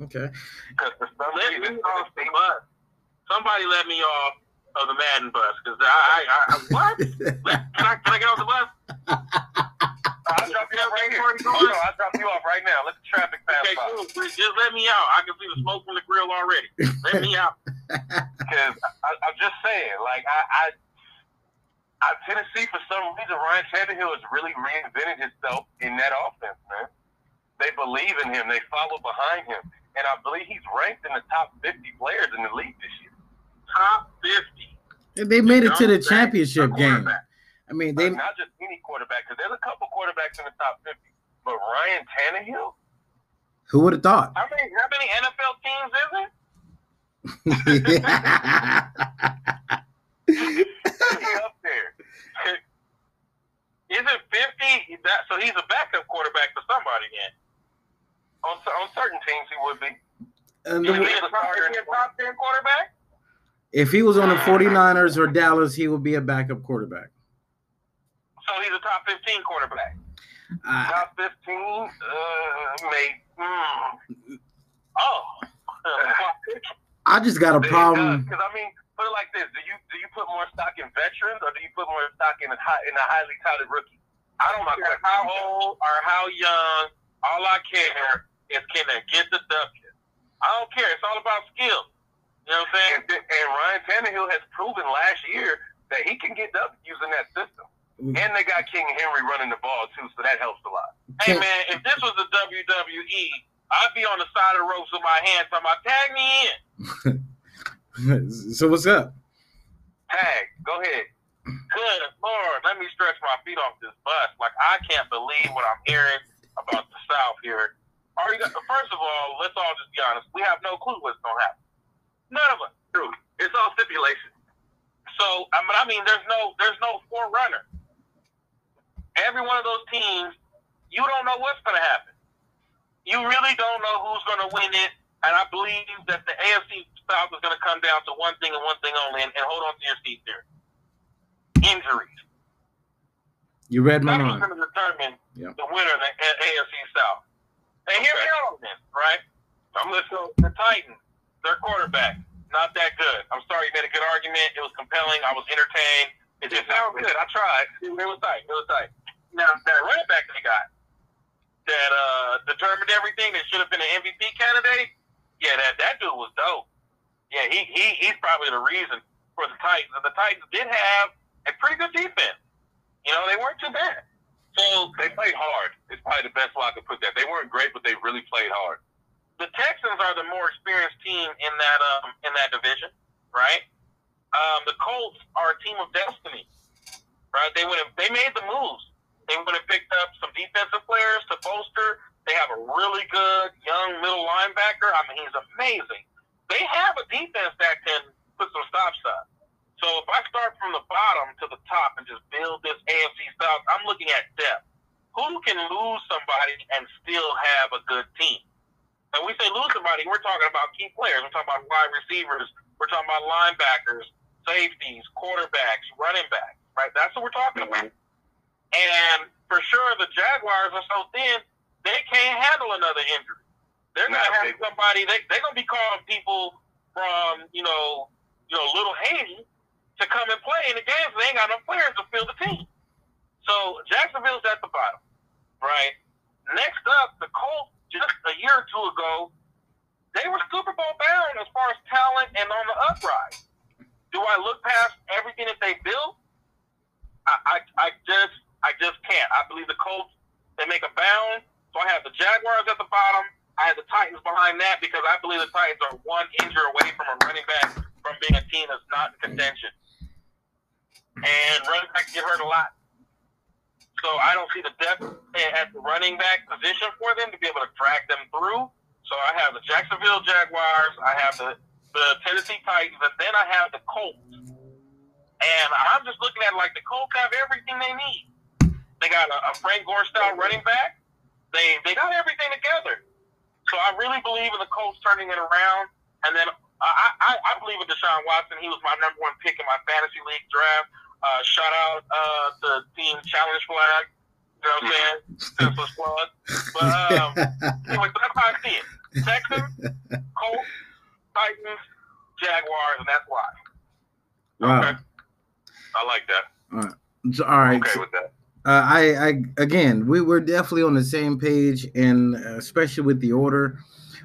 Okay. Because for some let reason, me off the bus. Somebody let me off of the Madden bus because I, I, I, what? can I can I get off the bus? I'll drop you off right here. I'll drop you off right now. Let the traffic pass okay, by. Cool. Just let me out. I can see the smoke from the grill already. Let me out. Because I'm just saying, like I, I uh, Tennessee, for some reason, Ryan Tannehill has really reinvented himself in that offense, man. They believe in him. They follow behind him, and I believe he's ranked in the top 50 players in the league this year. Top 50. And They made it to the championship game. I mean, But they not just any quarterback, because there's a couple quarterbacks in the top 50. But Ryan Tannehill, who would have thought? How many how many NFL teams is it? up there. Is it 50? That, so he's a backup quarterback for somebody then. On, on certain teams, he would be. And the- he a top, is he a top 10 quarterback? if he was on the 49ers or Dallas, he would be a backup quarterback. So he's a top 15 quarterback. I, Top 15, uh, maybe. Hmm. Oh. I just got a problem. Because I mean, put it like this: Do you do you put more stock in veterans or do you put more stock in a high, in a highly touted rookie? I don't care how old or how young. All I care is can they get the W. I don't care. It's all about skill. You know what I'm saying? And, and Ryan Tannehill has proven last year that he can get up using that system. Mm-hmm. And they got King Henry running the ball too, so that helps a lot. Hey man, if this was the WWE, I'd be on the side of the ropes with my hands on my tag me in. so what's up? Tag, go ahead. Good Lord, let me stretch my feet off this bus. Like I can't believe what I'm hearing about the South here. Are you, first of all, let's all just be honest. We have no clue what's gonna happen. None of us. True. It's all stipulation. So I mean, I mean, there's no there's no forerunner. Every one of those teams, you don't know what's going to happen. You really don't know who's going to win it, and I believe that the AFC South is going to come down to one thing and one thing only. And, and hold on to your seat there: injuries. You read my mind. going to determine Yep. the winner of the A- AFC South. And hear me Okay. out on right? I'm listening. The Titans, their quarterback, not that good. I'm sorry, you made a good argument. It was compelling. I was entertained. It just sounds good. I tried. It was tight. It was tight. Now that running back they got that uh determined everything that should have been an MVP candidate. Yeah, that that dude was dope. Yeah, he he he's probably the reason for the Titans. And the Titans did have a pretty good defense. You know, they weren't too bad. So They played hard. It's probably the best way I could put that. They weren't great, but they really played hard. the Texans are the more experienced team in that um in that division, right? Um, the Colts are a team of destiny, right? They have they made the moves. They would have picked up some defensive players to bolster. They have a really good young middle linebacker. I mean, he's amazing. They have a defense that can put some stops up. So if I start from the bottom to the top and just build this AFC South, I'm looking at depth. Who can lose somebody and still have a good team? And we say lose somebody, we're talking about key players. We're talking about wide receivers. We're talking about linebackers, safeties, quarterbacks, running backs. Right? That's what we're talking about. Mm-hmm. And for sure, the Jaguars are so thin, they can't handle another injury. They're going to have they- somebody. They they're to be calling people from you know you know Little Haiti to come and play in the games. They ain't got enough players to fill the team. So Jacksonville's at the bottom, right? Next up, the Colts. Just a year or two ago, they were Super Bowl bound as far as talent and on the uprise. Do I look past everything that they built? I, I, I just, I just can't. I believe the Colts they make a bound. So I have the Jaguars at the bottom. I have the Titans behind that because I believe the Titans are one injury away from a running back from being a team that's not in contention. And running backs get hurt a lot. So I don't see the depth at the running back position for them to be able to drag them through. So I have the Jacksonville Jaguars, I have the, the Tennessee Titans, and then I have the Colts. And I'm just looking at like the Colts have everything they need. They got a, a Frank Gore style running back. They they got everything together. So I really believe in the Colts turning it around. And then I, I, I believe in Deshaun Watson. He was my number one pick in my fantasy league draft. Uh, shout out uh, to Team Challenge Flag. You know what I'm saying? Senseless plug. But um, anyway, so that's how I see it. Texans, Colts, Titans, Jaguars, and that's why. Wow. Okay. I like that. So, all right. Okay with that. Uh, I, I again, we were definitely on the same page, and uh, especially with the order.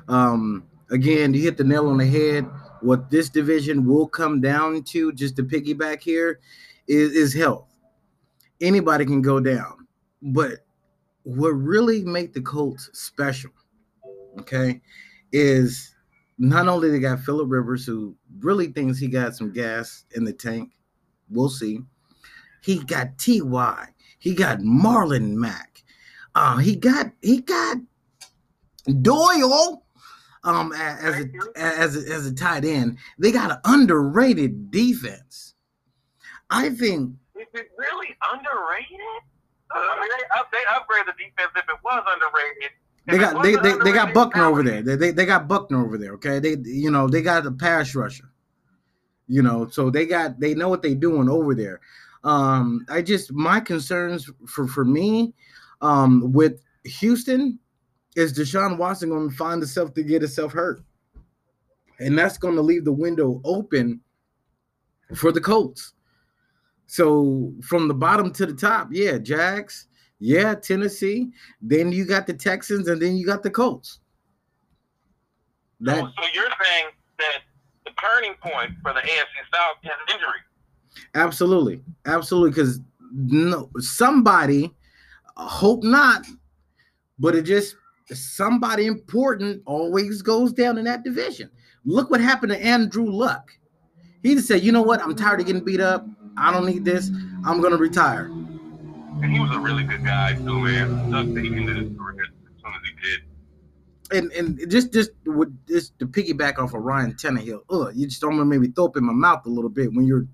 Um, again, you hit the nail on the head. What this division will come down to, just to piggyback here, is, is health. Anybody can go down, but what really make the Colts special, okay, is not only they got Philip Rivers, who really thinks he got some gas in the tank. We'll see. He got Ty. He got Marlon Mack. Uh, he got he got Doyle um as a, as a, as a tight end. They got an underrated defense. I think. Is it really underrated? I mean, they, they upgrade the defense if it was underrated. They got they, they, they got Buckner over there. They, they they got Buckner over there. Okay, they you know they got a pass rusher. You know, so they got they know what they're doing over there. Um, I just my concerns for for me, um, with Houston, is Deshaun Watson going to find himself to get himself hurt, and that's going to leave the window open for the Colts. So from the bottom to the top, yeah, Jags, yeah, Tennessee. Then you got the Texans, and then you got the Colts. That, so, so you're saying that the turning point for the AFC South is injury. Absolutely, absolutely. Because no, somebody, hope not, but it just somebody important always goes down in that division. Look what happened to Andrew Luck. He just said, "You know what? I'm tired of getting beat up. I don't need this. I'm gonna retire." And he was a really good guy too, man. Sucked that he ended his career as soon as he did and and just just with just to piggyback off of Ryan Tannehill, ugh, you just don't want to maybe throw up in my mouth a little bit when you're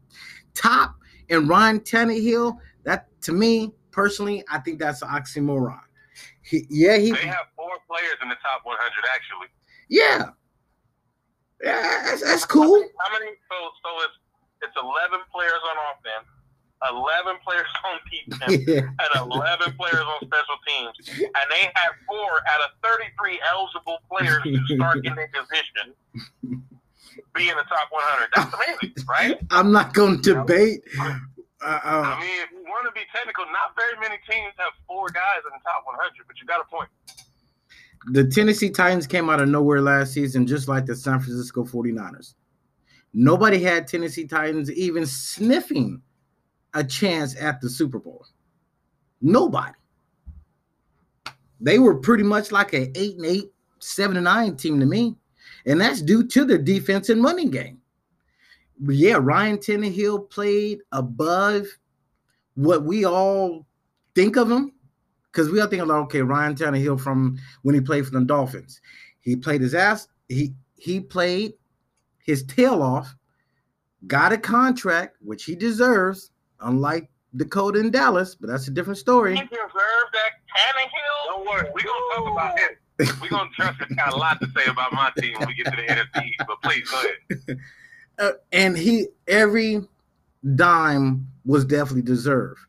top and Ryan Tannehill. That to me personally, I think that's an oxymoron. He, yeah, he. They have four players in the top 100 actually. Yeah, yeah, that's, that's cool. How many? So so it's it's 11 players on offense 11 players on defense yeah. and 11 players on special teams. And they had four out of 33 eligible players to start in their position be in the top 100. That's amazing, right? I'm not going to debate. Uh, uh, I mean, if you want to be technical, not very many teams have four guys in the top 100, but you got a point. The Tennessee Titans came out of nowhere last season, just like the San Francisco 49ers. Nobody had Tennessee Titans even sniffing a chance at the Super Bowl? Nobody. They were pretty much like an eight and eight, seven and nine team to me. And that's due to their defense and running game. Yeah, Ryan Tannehill played above what we all think of him. Because we all think like, okay, Ryan Tannehill from when he played for the Dolphins. He played his ass, he he played his tail off, got a contract, which he deserves, unlike Dakota and Dallas, but that's a different story. He deserved that Tannehill. Don't worry, we're gonna talk about him. We're gonna trust him. Got a lot to say about my team when we get to the NFC. But please go ahead. Uh, and he every dime was definitely deserved.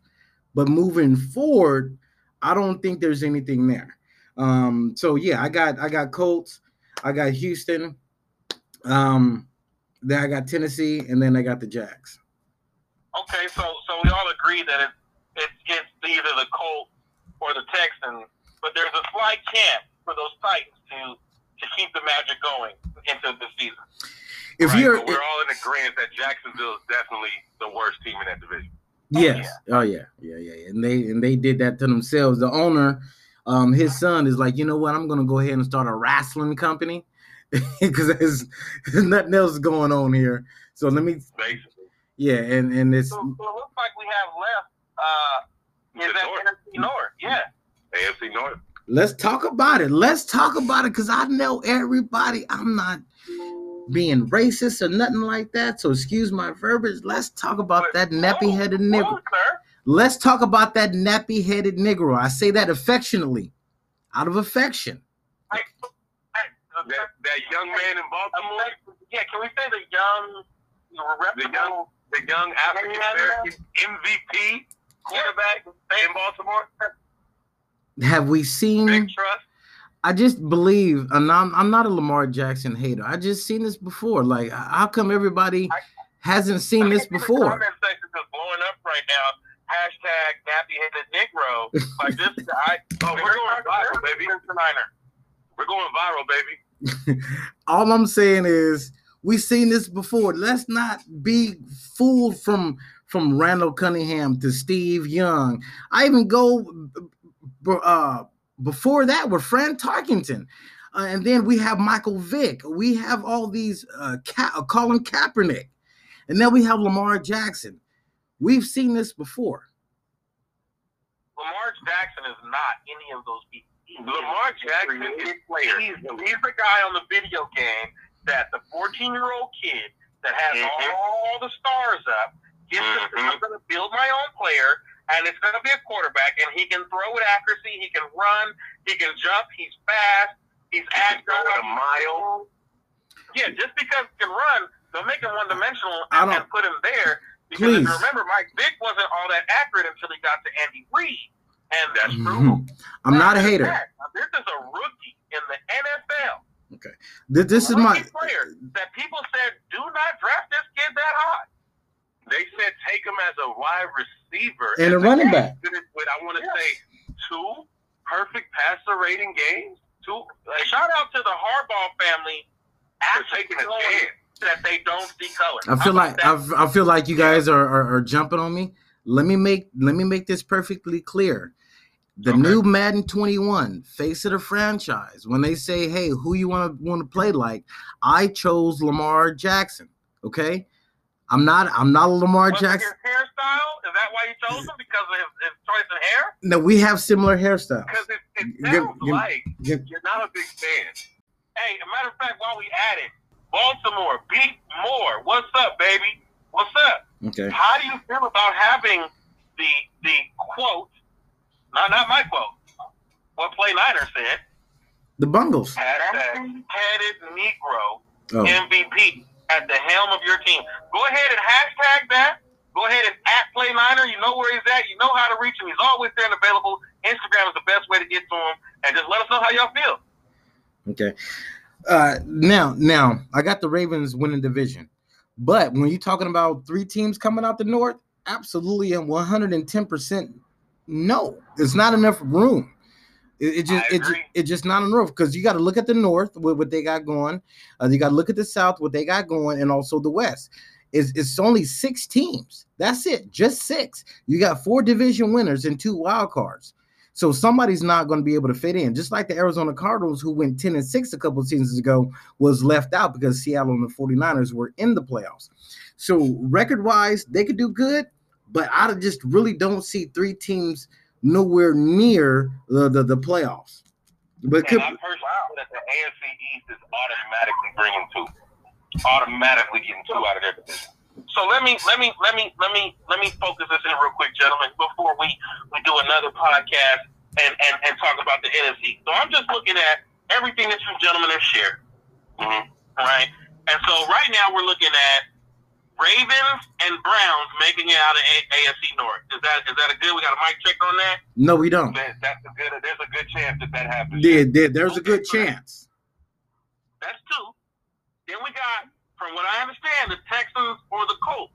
But moving forward, I don't think there's anything there. Um, so yeah, I got I got Colts, I got Houston, um, then I got Tennessee, and then I got the Jags. Okay, so so we all agree that it, it it's either the Colts or the Texans, but there's a slight chance for those Titans to to keep the magic going into the season. If right? you're, but we're all in agreement that Jacksonville is definitely the worst team in that division. Yes. Oh yeah. oh yeah. Yeah, yeah. And they and they did that to themselves. The owner, um, his son is like, you know what? I'm gonna go ahead and start a wrestling company because there's, there's nothing else going on here. So let me Basically. Yeah, and and it's so, so it looks like we have left uh is that North. NFC North. Yeah. AFC North. Let's talk about it. Let's talk about it because I know everybody. I'm not being racist or nothing like that. So excuse my verbiage. Let's talk about but, that nappy headed nigger. Let's talk about that nappy headed Negro. I say that affectionately, out of affection. I, I, that, that young man in Baltimore. Yeah, can we say the young, the young the young African American MVP quarterback in Baltimore? Have we seen? Big trust. I just believe, and I'm, I'm not a Lamar Jackson hater. I just seen this before. Like, how come everybody I, hasn't seen this before? The comment section is blowing up right now. Hashtag nappy headed Negro. Like this, I, oh, we're going viral, baby. We're going viral, baby. All I'm saying is We've seen this before. Let's not be fooled from from Randall Cunningham to Steve Young. I even go uh, before that were Fran Tarkenton. Uh, and then we have Michael Vick. We have all these uh, Ka- uh, Colin Kaepernick. And then we have Lamar Jackson. We've seen this before. Lamar Jackson is not any of those people. Lamar Jackson is player. He's, he's the guy on the video game that the 14 year old kid that has Mhm. all the stars up gets to, Mhm. I'm going to build my own player, and it's going to be a quarterback, and he can throw with accuracy, he can run, he can jump, he's fast, he's can agile. throw it a mile. Yeah, just because he can run, don't make him one dimensional I and, don't- and put him there. Because if you remember, Mike Vick wasn't all that accurate until he got to Andy Reid. And that's true. Mhm. I'm not a hater. Now, This is a rookie in the NFL. Okay, This is my player that people said do not draft this kid that high. They said take him as a wide receiver And a running guy back. With, with, I want to Yeah. say two perfect passer rating games. Two like Shout out to the Harbaugh family for taking a chance. that they don't see color. I feel like about that? I, I feel like you guys are, are are jumping on me. Let me make let me make this perfectly clear. The Okay. new Madden 21 face of the franchise. When they say, "Hey, who you want to want to play like?" I chose Lamar Jackson. Okay, I'm not I'm not a Lamar Was Jackson. his hairstyle? Is that why you chose him? Because of his, his choice in hair? No, we have similar hairstyles. Because it, it sounds give- like give- you're not a big fan. Hey, a matter of fact, while we at it, Baltimore, beat more. What's up, baby? What's up? Okay, How do you feel about having the the quote? Not not my quote. What Play Niner said. the Bungles. Hashtag Headed Negro Oh, MVP at the helm of your team. Go ahead and hashtag that. Go ahead and at Play Niner. You know where he's at. You know how to reach him. He's always there and available. Instagram is the best way to get to him. And just let us know how y'all feel. Okay. Uh now now I got the Ravens winning division. But when you're talking about three teams coming out the north, absolutely and 110% no. It's not enough room. It, it just I it, it's just not enough because you got to look at the north with what they got going. Uh, you got to look at the south what they got going and also the west. It's, it's only six teams. That's it. Just six. You got four division winners and two wild cards. So somebody's not going to be able to fit in. Just like the Arizona Cardinals, who went 10 and 6 a couple seasons ago, was left out because Seattle and the 49ers were in the playoffs. So record wise, they could do good, but I just really don't see three teams nowhere near the, the, the playoffs. But could, I personally feel that the AFC East is automatically bringing two. Automatically getting two out of their division. So let me let me let me let me let me focus this in real quick, gentlemen, before we we do another podcast and and and talk about the NFC. So I'm just looking at everything that you gentlemen have shared, Mm-hmm. right? And so right now we're looking at Ravens and Browns making it out of a- AFC North. Is that is that a good? We got a mic check on that. no, we don't. That, that's a good. There's a good chance that that happens. There, there- there's a good chance. That's two. Then we got, from what I understand, the Texans or the Colts,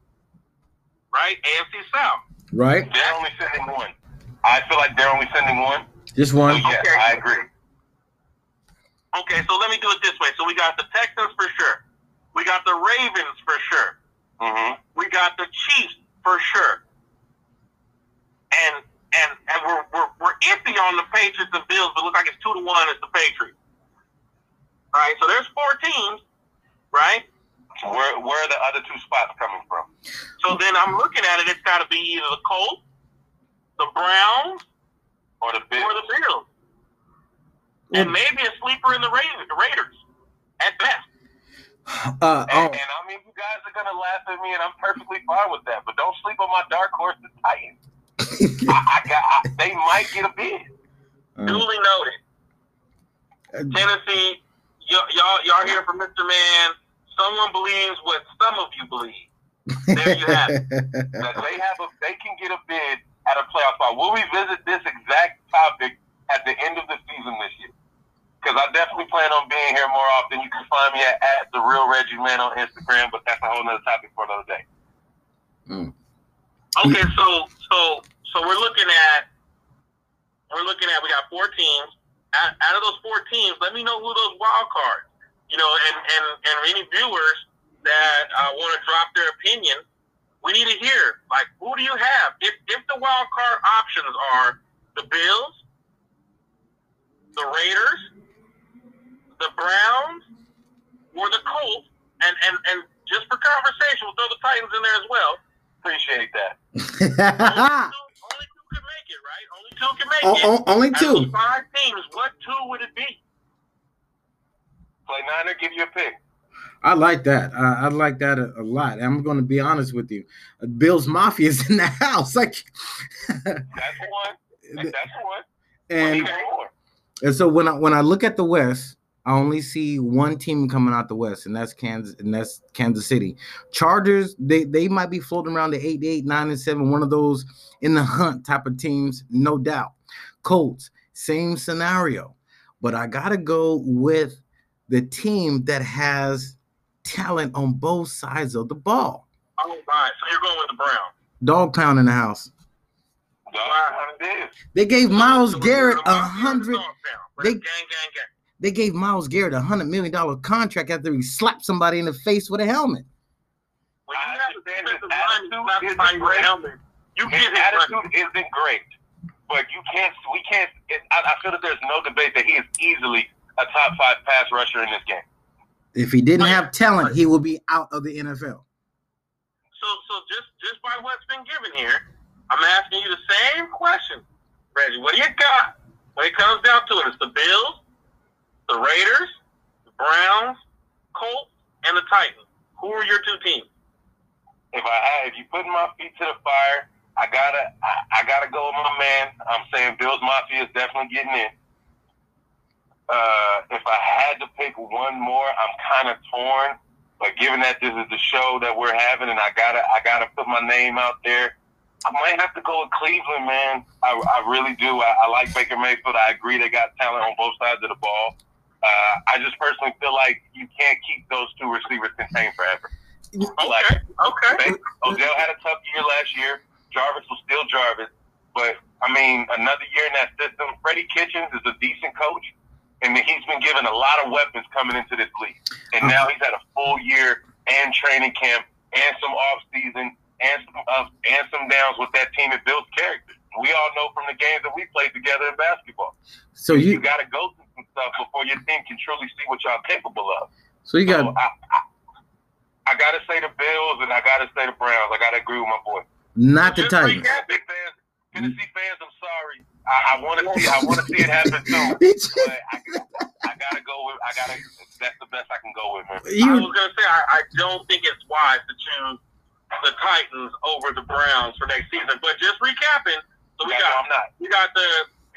right? AFC South. Right? They're only sending one. I feel like they're only sending one. Just So one. yeah, Okay. I agree. Okay, so let me do it this way. So we got the Texans for sure. We got the Ravens for sure. Mm-hmm. We got the Chiefs for sure. And and and we're we're, we're iffy on the Patriots and Bills, but it looks like it's two to one. It's the Patriots. All right, so there's four teams, right? Where where are the other two spots coming from? So then I'm looking at it. It's got to be either the Colts, the Browns, Or the Bills? or the Bills, and maybe a sleeper in the Raiders, the Raiders at best. Uh, And, oh, and I mean, you guys are gonna laugh at me, and I'm perfectly fine with that. But don't sleep on my dark horse, the Titans. I, I got. I, they might get a bid. uh, Duly noted. Tennessee, y- y'all, y'all hear from Mr. Mann. Someone believes what some of you believe. There you have it. That they have a. They can get a bid at a playoff spot. We'll revisit this exact topic at the end of the season this year. Because I definitely plan on being here more often. You can find me at, at the real Reggie Mann on Instagram, but that's a whole other topic for another day. Okay, so so so we're looking at we're looking at we got four teams. Out, out of those four teams, let me know who those wild cards. You know, and and and any viewers that uh, want to drop their opinion, we need to hear like who do you have? If if the wild card options are the Bills, the Raiders, the Browns, or the Colts, and and and just for conversation, we'll throw the Titans in there as well. Appreciate that. only, two, only two can make it, right? Only two can make O- it. o- only two. five teams, what two would it be? Play Niner, give you a pick. I like that. I, I like that a, a lot. I'm going to be honest with you. Bill's Mafia is in the house, like, That's the one. That's the one. and and so when I when I look at the West, I only see one team coming out the West, and that's Kansas, and that's Kansas City. Chargers, they they might be floating around the eight, eight, nine, and seven, one of those in the hunt type of teams, no doubt. Colts, same scenario, but I gotta go with the team that has talent on both sides of the ball. Oh my! So you're going with the Browns? Dog pound in the house. Dog, how it is. They gave Myles Garrett a Mafia or the hundred. They- gang, gang, gang. They gave Myles Garrett a hundred million dollar contract after he slapped somebody in the face with a helmet. When I you have a understand his defensive lineman attitude slap isn't somebody with a great. helmet, you His get his attitude isn't great, but you can't. We can't. It, I, I feel that there's no debate that he is easily a top five pass rusher in this game. If he didn't have talent, he would be out of the NFL. So, so just just by what's been given here, I'm asking you the same question, Reggie. What do you got? When it comes down to it, it's the Bills, the Raiders, the Browns, Colts, and the Titans. Who are your two teams? If I if you put my feet to the fire, I gotta, I, I gotta go with my man. I'm saying Bills Mafia is definitely getting in. Uh, if I had to pick one more, I'm kind of torn. But given that this is the show that we're having, and I gotta, I gotta put my name out there, I might have to go with Cleveland, man. I, I really do. I, I like Baker Mayfield. I agree they got talent on both sides of the ball. Uh, I just personally feel like you can't keep those two receivers contained forever. Okay, okay. They- Odell had a tough year last year. Jarvis was still Jarvis. But, I mean, another year in that system. Freddie Kitchens is a decent coach, and he's been given a lot of weapons coming into this league. And now he's had a full year and training camp and some off season and some ups and some downs with that team. It builds character. We all know from the games that we played together in basketball. So You you, got to go through some stuff before your team can truly see what y'all capable of. so you So got I, I, I got to say the Bills and I got to say the Browns. I got to agree with my boy. not the Titans. Big fans, Tennessee fans, I'm sorry. I, I want to see. I want to see it happen too. But I, I gotta go with. I gotta. That's the best I can go with, man. I you, was gonna say I, I don't think it's wise to choose the Titans over the Browns for next season. But just recapping, so we No, got I'm not. we got the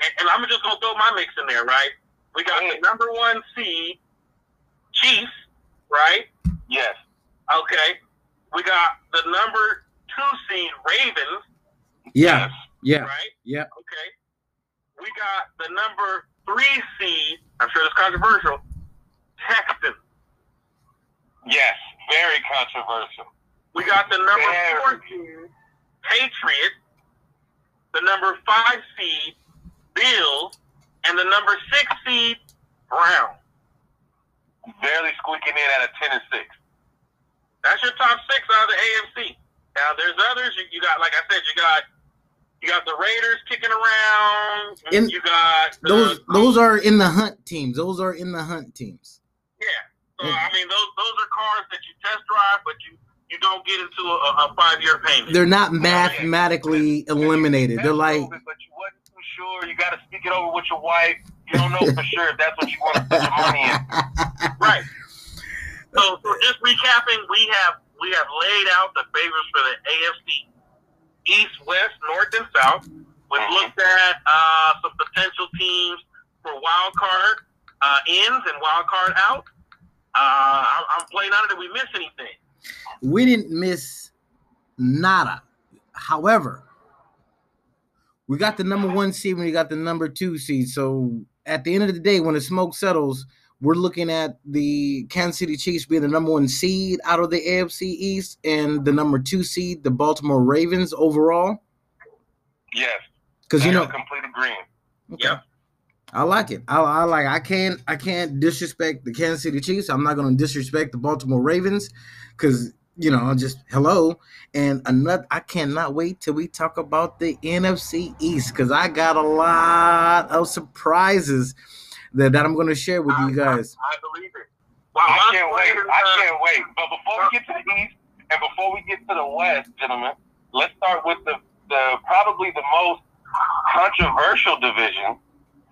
and, and I'm just gonna throw my mix in there, right? We got the number one seed Chiefs, right? Yes. Okay. We got the number two seed Ravens, yeah, yeah, right? yeah. Okay. We got the number three seed. I'm sure it's controversial. Texans. Yes. Very controversial. We got the number Very. four seed Patriots, the number five seed Bills, and the number six seed Brown. Mm-hmm. Barely squeaking in at a ten and six. That's your top six out of the AFC. Now there's others. You, you got, like I said, you got you got the Raiders kicking around. In- you got the, Those those are in the hunt teams. Those are in the hunt teams. yeah. So I mean, those those are cars that you test drive, but you you don't get into a, a five year payment. They're not mathematically eliminated. They're like But you wasn't too sure. You got to speak it over with your wife. You don't know for sure if that's what you want to put your money in. Right. So, so just recapping, we have we have laid out the favors for the AFC East, West, North, and South. We've Mhm. looked at uh, some potential teams for wild card uh, ins and wild card out. Uh, I'm, I'm playing on it. Did we miss anything? we didn't miss nada. However, we got the number one seed and we got the number two seed. So at the end of the day, when the smoke settles, we're looking at the Kansas City Chiefs being the number one seed out of the AFC East and the number two seed, the Baltimore Ravens overall. Yes. Because you know, have complete agreement. Okay. Yep. I like it. I, I like. I can't. I can't disrespect the Kansas City Chiefs. I'm not going to disrespect the Baltimore Ravens, because you know, just hello. And another. I cannot wait till we talk about the NFC East, because I got a lot of surprises that, that I'm going to share with you guys. I, I believe it. Well, I can't wait. players, I uh, can't wait. But before we get to the East and before we get to the West, gentlemen, let's start with the, the probably the most controversial division,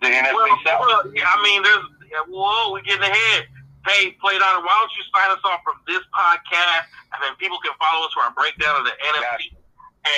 the NFC Well, South. well, yeah, I mean, there's yeah, whoa, we're getting ahead. Hey, play down. Why don't you sign us off from this podcast, and then people can follow us for our breakdown of the NFC,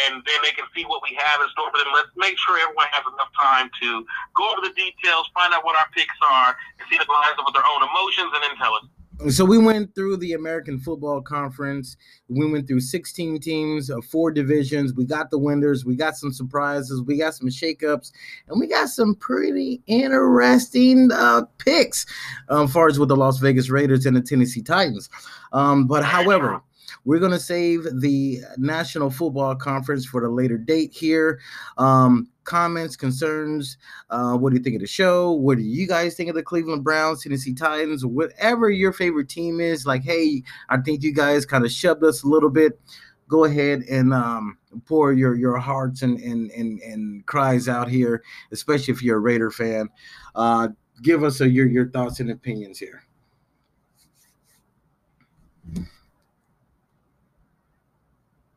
and then they can see what we have in store for them. Let's make sure everyone has enough time to go over the details, find out what our picks are, and see the lines with their own emotions, and then tell us. So we went through the American Football Conference. We went through 16 teams, uh, four divisions. We got the winners. We got some surprises. We got some shakeups, and we got some pretty interesting uh, picks, um, as far as with the Las Vegas Raiders and the Tennessee Titans. Um, but however, we're going to save the National Football Conference for the later date here. Um, comments, concerns, uh, what do you think of the show? What do you guys think of the Cleveland Browns, Tennessee Titans, whatever your favorite team is? Like, hey, I think you guys kind of shoved us a little bit. Go ahead and um, pour your your hearts and, and and and cries out here, especially if you're a Raider fan. Uh, give us a, your your thoughts and opinions here.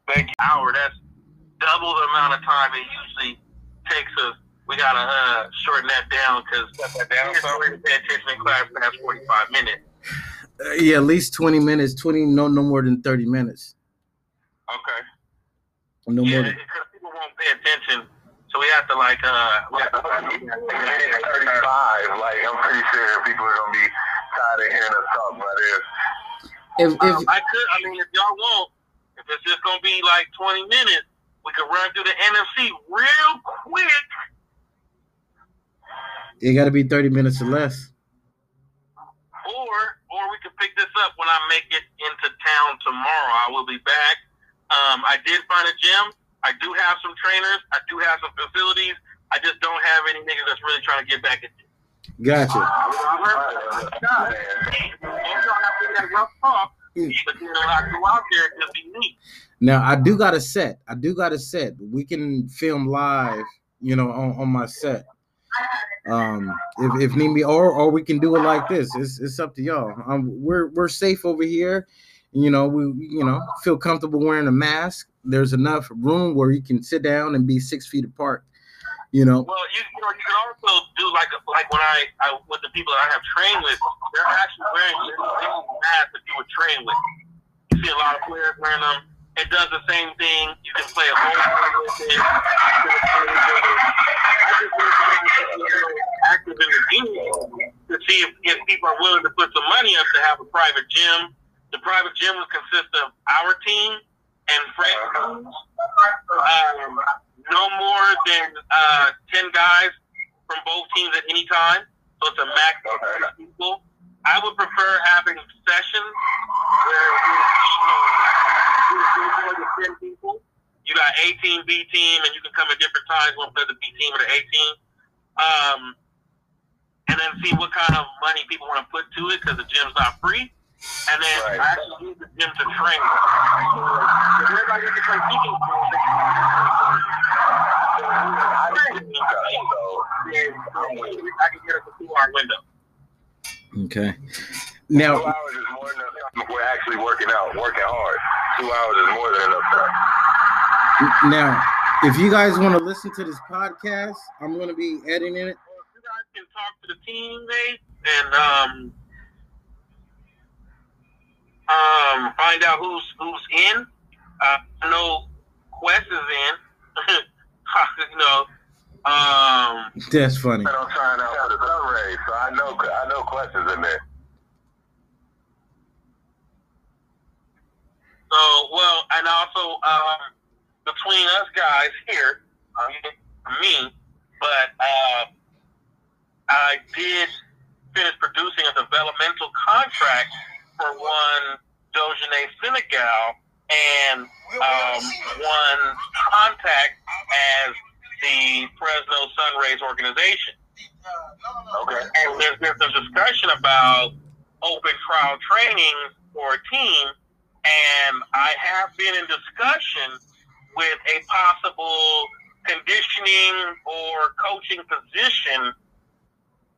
Thank you. Hour. That's double the amount of time it usually takes us. We gotta uh, shorten that down because Cut that down it's some. going to pay attention in class past 45 minutes. Uh, yeah, at least 20 minutes, 20, no no more than 30 minutes. Okay. No more Yeah, than because people won't pay attention. So we have to like uh we have to, Thirty-five. Like I'm pretty sure people are gonna be tired of hearing us talk about this. if, if um, I could I mean if y'all want, if it's just gonna be like twenty minutes, we could run through the NFC real quick. it got to be 30 minutes or less. Or or we could pick this up when I make it into town tomorrow. I will be back. Um, I did find a gym. I do have some trainers. I do have some facilities. I just don't have any niggas that's really trying to get back into. it. Gotcha. However, Now I do got a set. I do got a set. We can film live, you know, on, on my set. Um, if, if need be, or or we can do it like this. It's it's up to y'all. Um, we're we're safe over here. You know, we you know feel comfortable wearing a mask. There's enough room where you can sit down and be six feet apart. You know, Well, you, you know, you can also do like like when I, I with the people that I have trained with, they're actually wearing little masks that you would train with. You see a lot of players wearing them. It does the same thing. You can play a whole game with it. Active in the game to see if, if people are willing to put some money up to have a private gym. The private gym would consist of our team and friends. Um, no more than uh, 10 guys from both teams at any time. So it's a max of 10 people. I would prefer having sessions where we, we we 10 people. You got A team, B team, and you can come at different times. One play the B team or the A team. Um, and then see what kind of money people want to put to it because the gym's not free. And then Right. I actually use the gym to train. So, everybody gets to play teaching I can get us a two-hour window. okay. Two Now, hours is more than enough. We're actually working out, working hard. Two hours is more than enough time. now, if you guys want to listen to this podcast, I'm going to be editing it. Well, if you guys can talk to the teammates and um, um, find out who's who's in. Uh, I know Quest is in. you know, um, That's funny. And I'm trying out for the sun rays, so I know I know questions in there. So, well, and also um, between us guys here, me, but uh, I did finish producing a developmental contract for one Dojane Senegal and um, one contact as the Fresno Sunrays organization. Okay. And there's been some discussion about open trial training for a team, and I have been in discussion with a possible conditioning or coaching position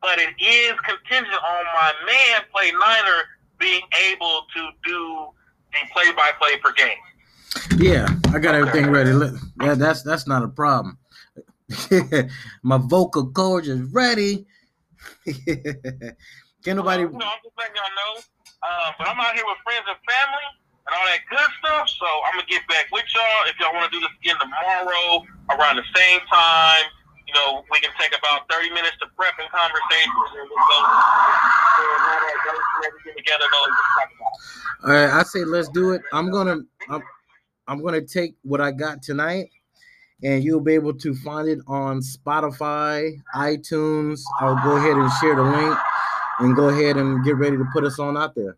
but it is contingent on my man, Play Niner, being able to do the play-by-play per game. Yeah, I got everything ready. Yeah, that's that's not a problem. my vocal cords is ready. Can nobody? Well, you know, I'm just letting y'all know. Uh, but I'm out here with friends and family and all that good stuff. So I'm gonna get back with y'all. If y'all want to do this again tomorrow around the same time, know, we can take about 30 minutes to prep and conversation, and go together. All right, I say let's do it. I'm gonna I'm, I'm gonna take what I got tonight, and you'll be able to find it on Spotify, iTunes. I'll go ahead and share the link, and go ahead and get ready to put us on out there.